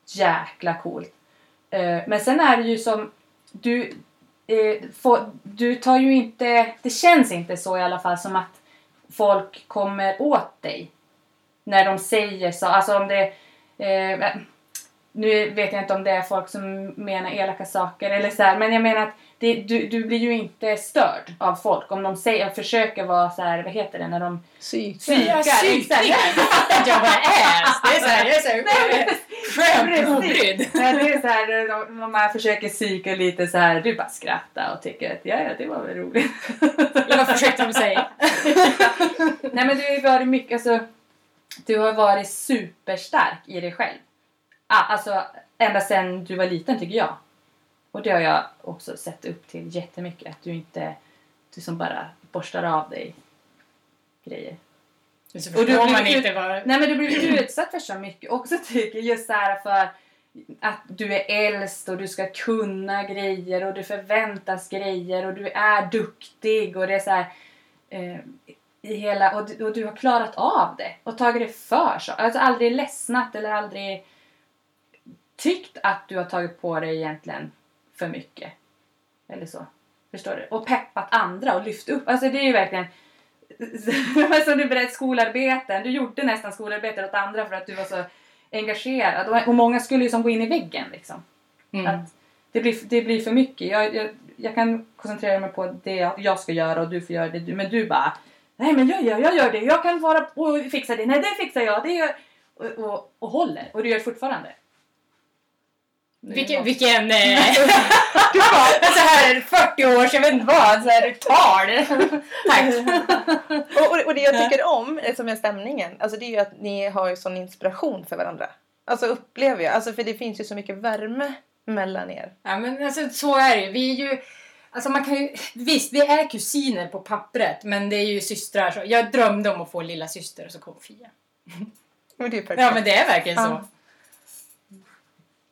jäkla coolt. Eh, men sen är det ju som... Du, eh, får, du tar ju inte... Det känns inte så i alla fall som att folk kommer åt dig. När de säger så. Alltså om det... Eh, nu vet jag inte om det är folk som menar elaka saker eller så här, men jag menar att det, du, du blir ju inte störd av folk om de säger, försöker vara så här, vad heter det när de Psyk. psykar. exakt. Jag inte jag vad det är. Det är såhär, jag är såhär skönt obrydd. Nej, det är så här, de, de här försöker psyka lite så här, du bara skrattar och tycker att ja, ja, det var väl roligt. Eller vad försökte de säga? Nej men du har ju varit mycket, alltså, du har varit superstark i dig själv. Ah, alltså ända sedan du var liten tycker jag. Och det har jag också sett upp till jättemycket. Att du inte, du som bara borstar av dig grejer. Så Och du man inte vad... Nej men du blir utsatt för så mycket också tycker jag. Just så här för att du är äldst och du ska kunna grejer och du förväntas grejer och du är duktig och det är så här eh, i hela och du, och du har klarat av det och tagit det för så. Alltså aldrig ledsnat eller aldrig tyckt att du har tagit på dig egentligen för mycket. Eller så. Förstår du? Och peppat andra och lyft upp. Alltså det är ju verkligen som du berättade skolarbeten. Du gjorde nästan skolarbeten åt andra för att du var så engagerad. Och- många skulle ju som gå in i väggen liksom. Mm. Att det, blir, det blir för mycket. Jag, jag, jag kan koncentrera mig på det jag- jag ska göra och du får göra det du. Men du bara Nej men jag gör, jag gör det. Jag kan vara och fixa det. Nej det fixar jag. Det gör, och, och, och håller. Och du gör det fortfarande. Vilken, vilken... Eh, så här 40 års, jag vet inte vad, så här tal. Tack. Och, och, och det jag tycker om, eh, som är stämningen, alltså det är ju att ni har ju sån inspiration för varandra. Alltså upplever jag. Alltså för det finns ju så mycket värme mellan er. Ja men alltså så är det. Vi är ju... Alltså man kan ju... Visst, vi är kusiner på pappret men det är ju systrar. Så jag drömde om att få en lilla syster och så kom Fia. Men det är perfekt. Ja men det är verkligen så. Ja.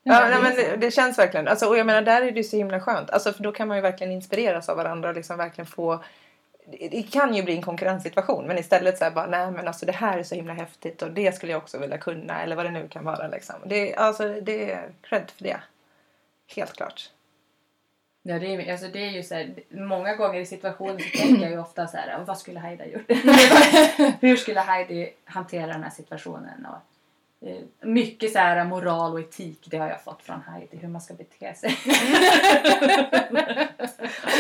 Ja, nej, men det, känns verkligen. Alltså, och jag menar, där är det så himla skönt. Alltså, för då kan man ju verkligen inspireras av varandra och liksom verkligen få... Det kan ju bli en konkurrenssituation men istället så här bara, nej men alltså det här är så himla häftigt och det skulle jag också vilja kunna eller vad det nu kan vara liksom. Det, alltså, det är cred för det. Helt klart. Ja, det, är, alltså, det är ju så här, många gånger i situationer så tänker jag ju ofta så här, vad skulle Haida gjort? Hur skulle Heidi hantera den här situationen? Och, mycket så här moral och etik, det har jag fått från Heidi, hur man ska bete sig.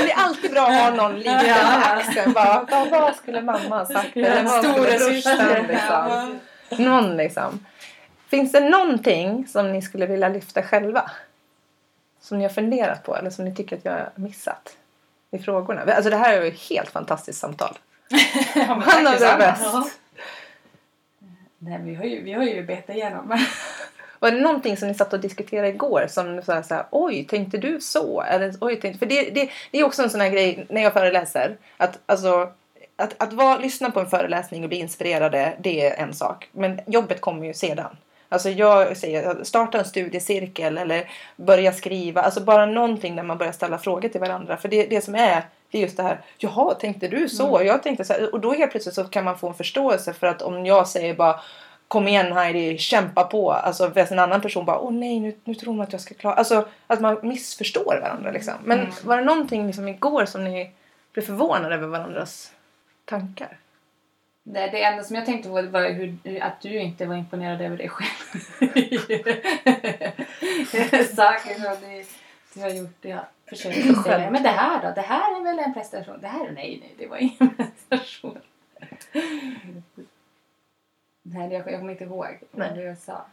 Det är alltid bra att ha någon liten Ja. axel. Bara, vad, vad skulle mamma ha sagt? Eller vad skulle liksom? Någon liksom. Finns det någonting som ni skulle vilja lyfta själva? Som ni har funderat på eller som ni tycker att jag har missat? I frågorna. Alltså det här är ju ett helt fantastiskt samtal. Ja, men Han tack har det detsamma. bäst. Nej, vi har ju, vi har ju betat igenom. Var det någonting som ni satt och diskuterade igår som så här, så här, oj, tänkte du så? Eller, oj, tänkte, för det, det, det är också en sån här grej när jag föreläser. Att, alltså, att, att var, lyssna på en föreläsning och bli inspirerade, det är en sak. Men jobbet kommer ju sedan. Alltså jag säger, starta en studiecirkel eller börja skriva. Alltså bara någonting där man börjar ställa frågor till varandra. För det, det som är, det är just det här, jaha, tänkte du så? Jag tänkte så här. Och då helt plötsligt så kan man få en förståelse för att om jag säger bara Kom igen Heidi, kämpa på. Alltså en annan person bara, åh nej nu, nu tror man att jag ska klara. Alltså att man missförstår varandra liksom. Men var det någonting liksom igår som ni blev förvånade över varandras tankar? Det, det enda som jag tänkte på var hur, att du inte var imponerad över dig själv. Saker som du, du har gjort. Jag försöker säga, men det här då? Det här är väl en prestation? Det här, nej, nej, det var ingen prestation. Nej, jag, jag kommer inte ihåg vad du sa.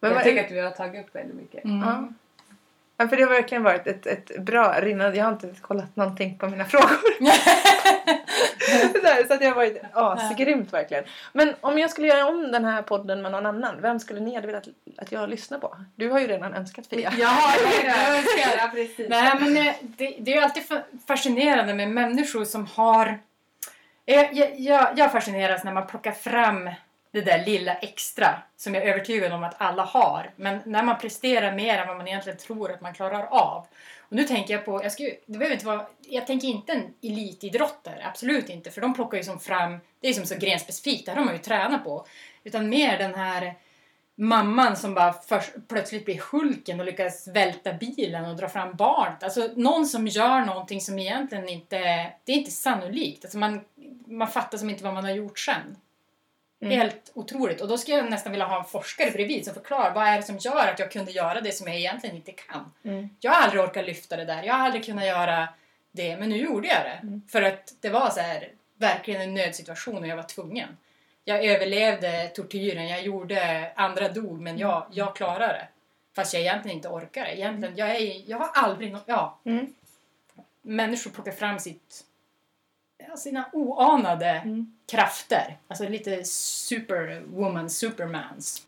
Men jag tycker att du har tagit upp väldigt mycket. Mm. Ja. Ja, för det har verkligen varit ett, ett bra rinnande. Jag har inte kollat någonting på mina frågor. Där, så att det har varit asgrymt verkligen. Men om jag skulle göra om den här podden med någon annan, vem skulle ni hade velat att jag lyssnar på? Du har ju redan önskat Fia. Jag har det! Ja, precis. Nej men eh, det, det är ju alltid fa- fascinerande med människor som har Jag, jag, jag, jag fascineras när man plockar fram det där lilla extra som jag är övertygad om att alla har. Men när man presterar mer än vad man egentligen tror att man klarar av. Och nu tänker jag på, jag, skulle, det behöver inte vara, jag tänker inte en elitidrottare, absolut inte. För de plockar ju som fram, det är som så grenspecifikt, det här har man ju tränat på. Utan mer den här mamman som bara först, plötsligt blir Hulken och lyckas välta bilen och dra fram barnet. Alltså någon som gör någonting som egentligen inte, det är inte sannolikt. Alltså man, man fattar som inte vad man har gjort sen. Mm. Helt otroligt. Och då skulle jag nästan vilja ha en forskare bredvid som förklarar vad är det som gör att jag kunde göra det som jag egentligen inte kan. Mm. Jag har aldrig orkat lyfta det där. Jag har aldrig kunnat göra det. Men nu gjorde jag det. Mm. För att det var så här, verkligen en nödsituation och jag var tvungen. Jag överlevde tortyren. Jag gjorde, andra dog men jag, jag klarade det. Fast jag egentligen inte orkade. Egentligen, jag, är, jag har aldrig... nå- Ja, Mm. människor plockar fram sitt, sina oanade Mm. krafter. Alltså lite superwoman, supermans.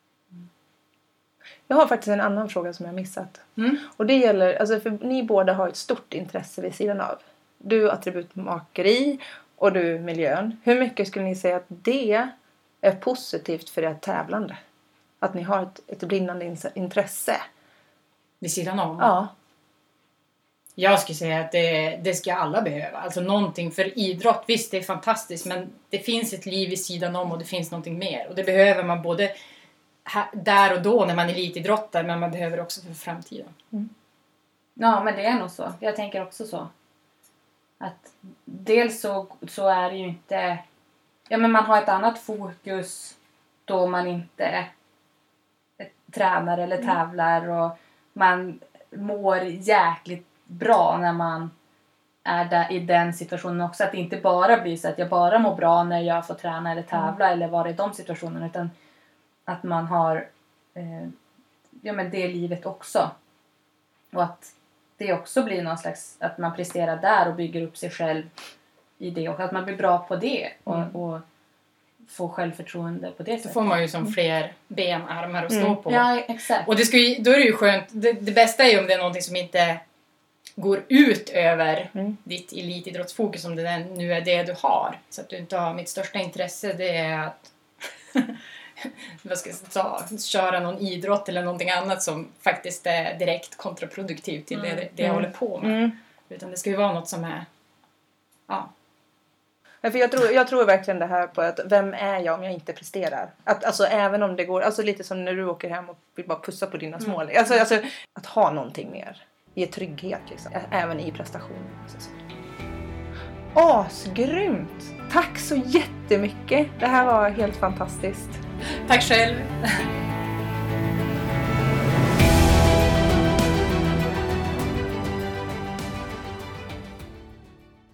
Jag har faktiskt en annan fråga som jag missat. Mm. Och det gäller, alltså för ni båda har ett stort intresse vid sidan av. Du attributmakeri och du miljön. Hur mycket skulle ni säga att det är positivt för ert tävlande? Att ni har ett, ett brinnande in- intresse? Vid sidan om. Ja. Jag skulle säga att det, det ska alla behöva. Alltså någonting för idrott, visst det är fantastiskt men det finns ett liv vid sidan om och det finns någonting mer. Och det behöver man både här, där och då när man är elitidrottare men man behöver också för framtiden. Ja, men det är nog så. Jag tänker också så. Att dels så, så är det ju inte... Ja, men man har ett annat fokus då man inte tränar eller tävlar och man mår jäkligt bra när man är där i den situationen också. Att det inte bara blir så att jag bara mår bra när jag får träna eller tävla eller vara i de situationerna utan att man har eh, ja, men det livet också. Och att det också blir någon slags, att man presterar där och bygger upp sig själv i det och att man blir bra på det och, Mm. och får självförtroende på det Då sättet. får man ju som fler ben, armar att stå Mm. på. Ja, exakt. Och det ska ju, då är det ju skönt, det, det bästa är ju om det är någonting som inte går ut över Mm. ditt elitidrottsfokus om det nu är det du har. Så att du inte har, mitt största intresse det är att vad ska jag säga, köra någon idrott eller någonting annat som faktiskt är direkt kontraproduktivt till det, det jag Mm. håller på med. Mm. Utan det ska ju vara något som är, ja, för jag, tror, jag tror verkligen det här på att vem är jag om jag inte presterar? Att, alltså även om det går, alltså lite som när du åker hem och vill bara pussa på dina små. Alltså, alltså att ha någonting mer. Ge trygghet liksom. Även i prestation. Asgrymt! Tack så jättemycket! Det här var helt fantastiskt. tack själv!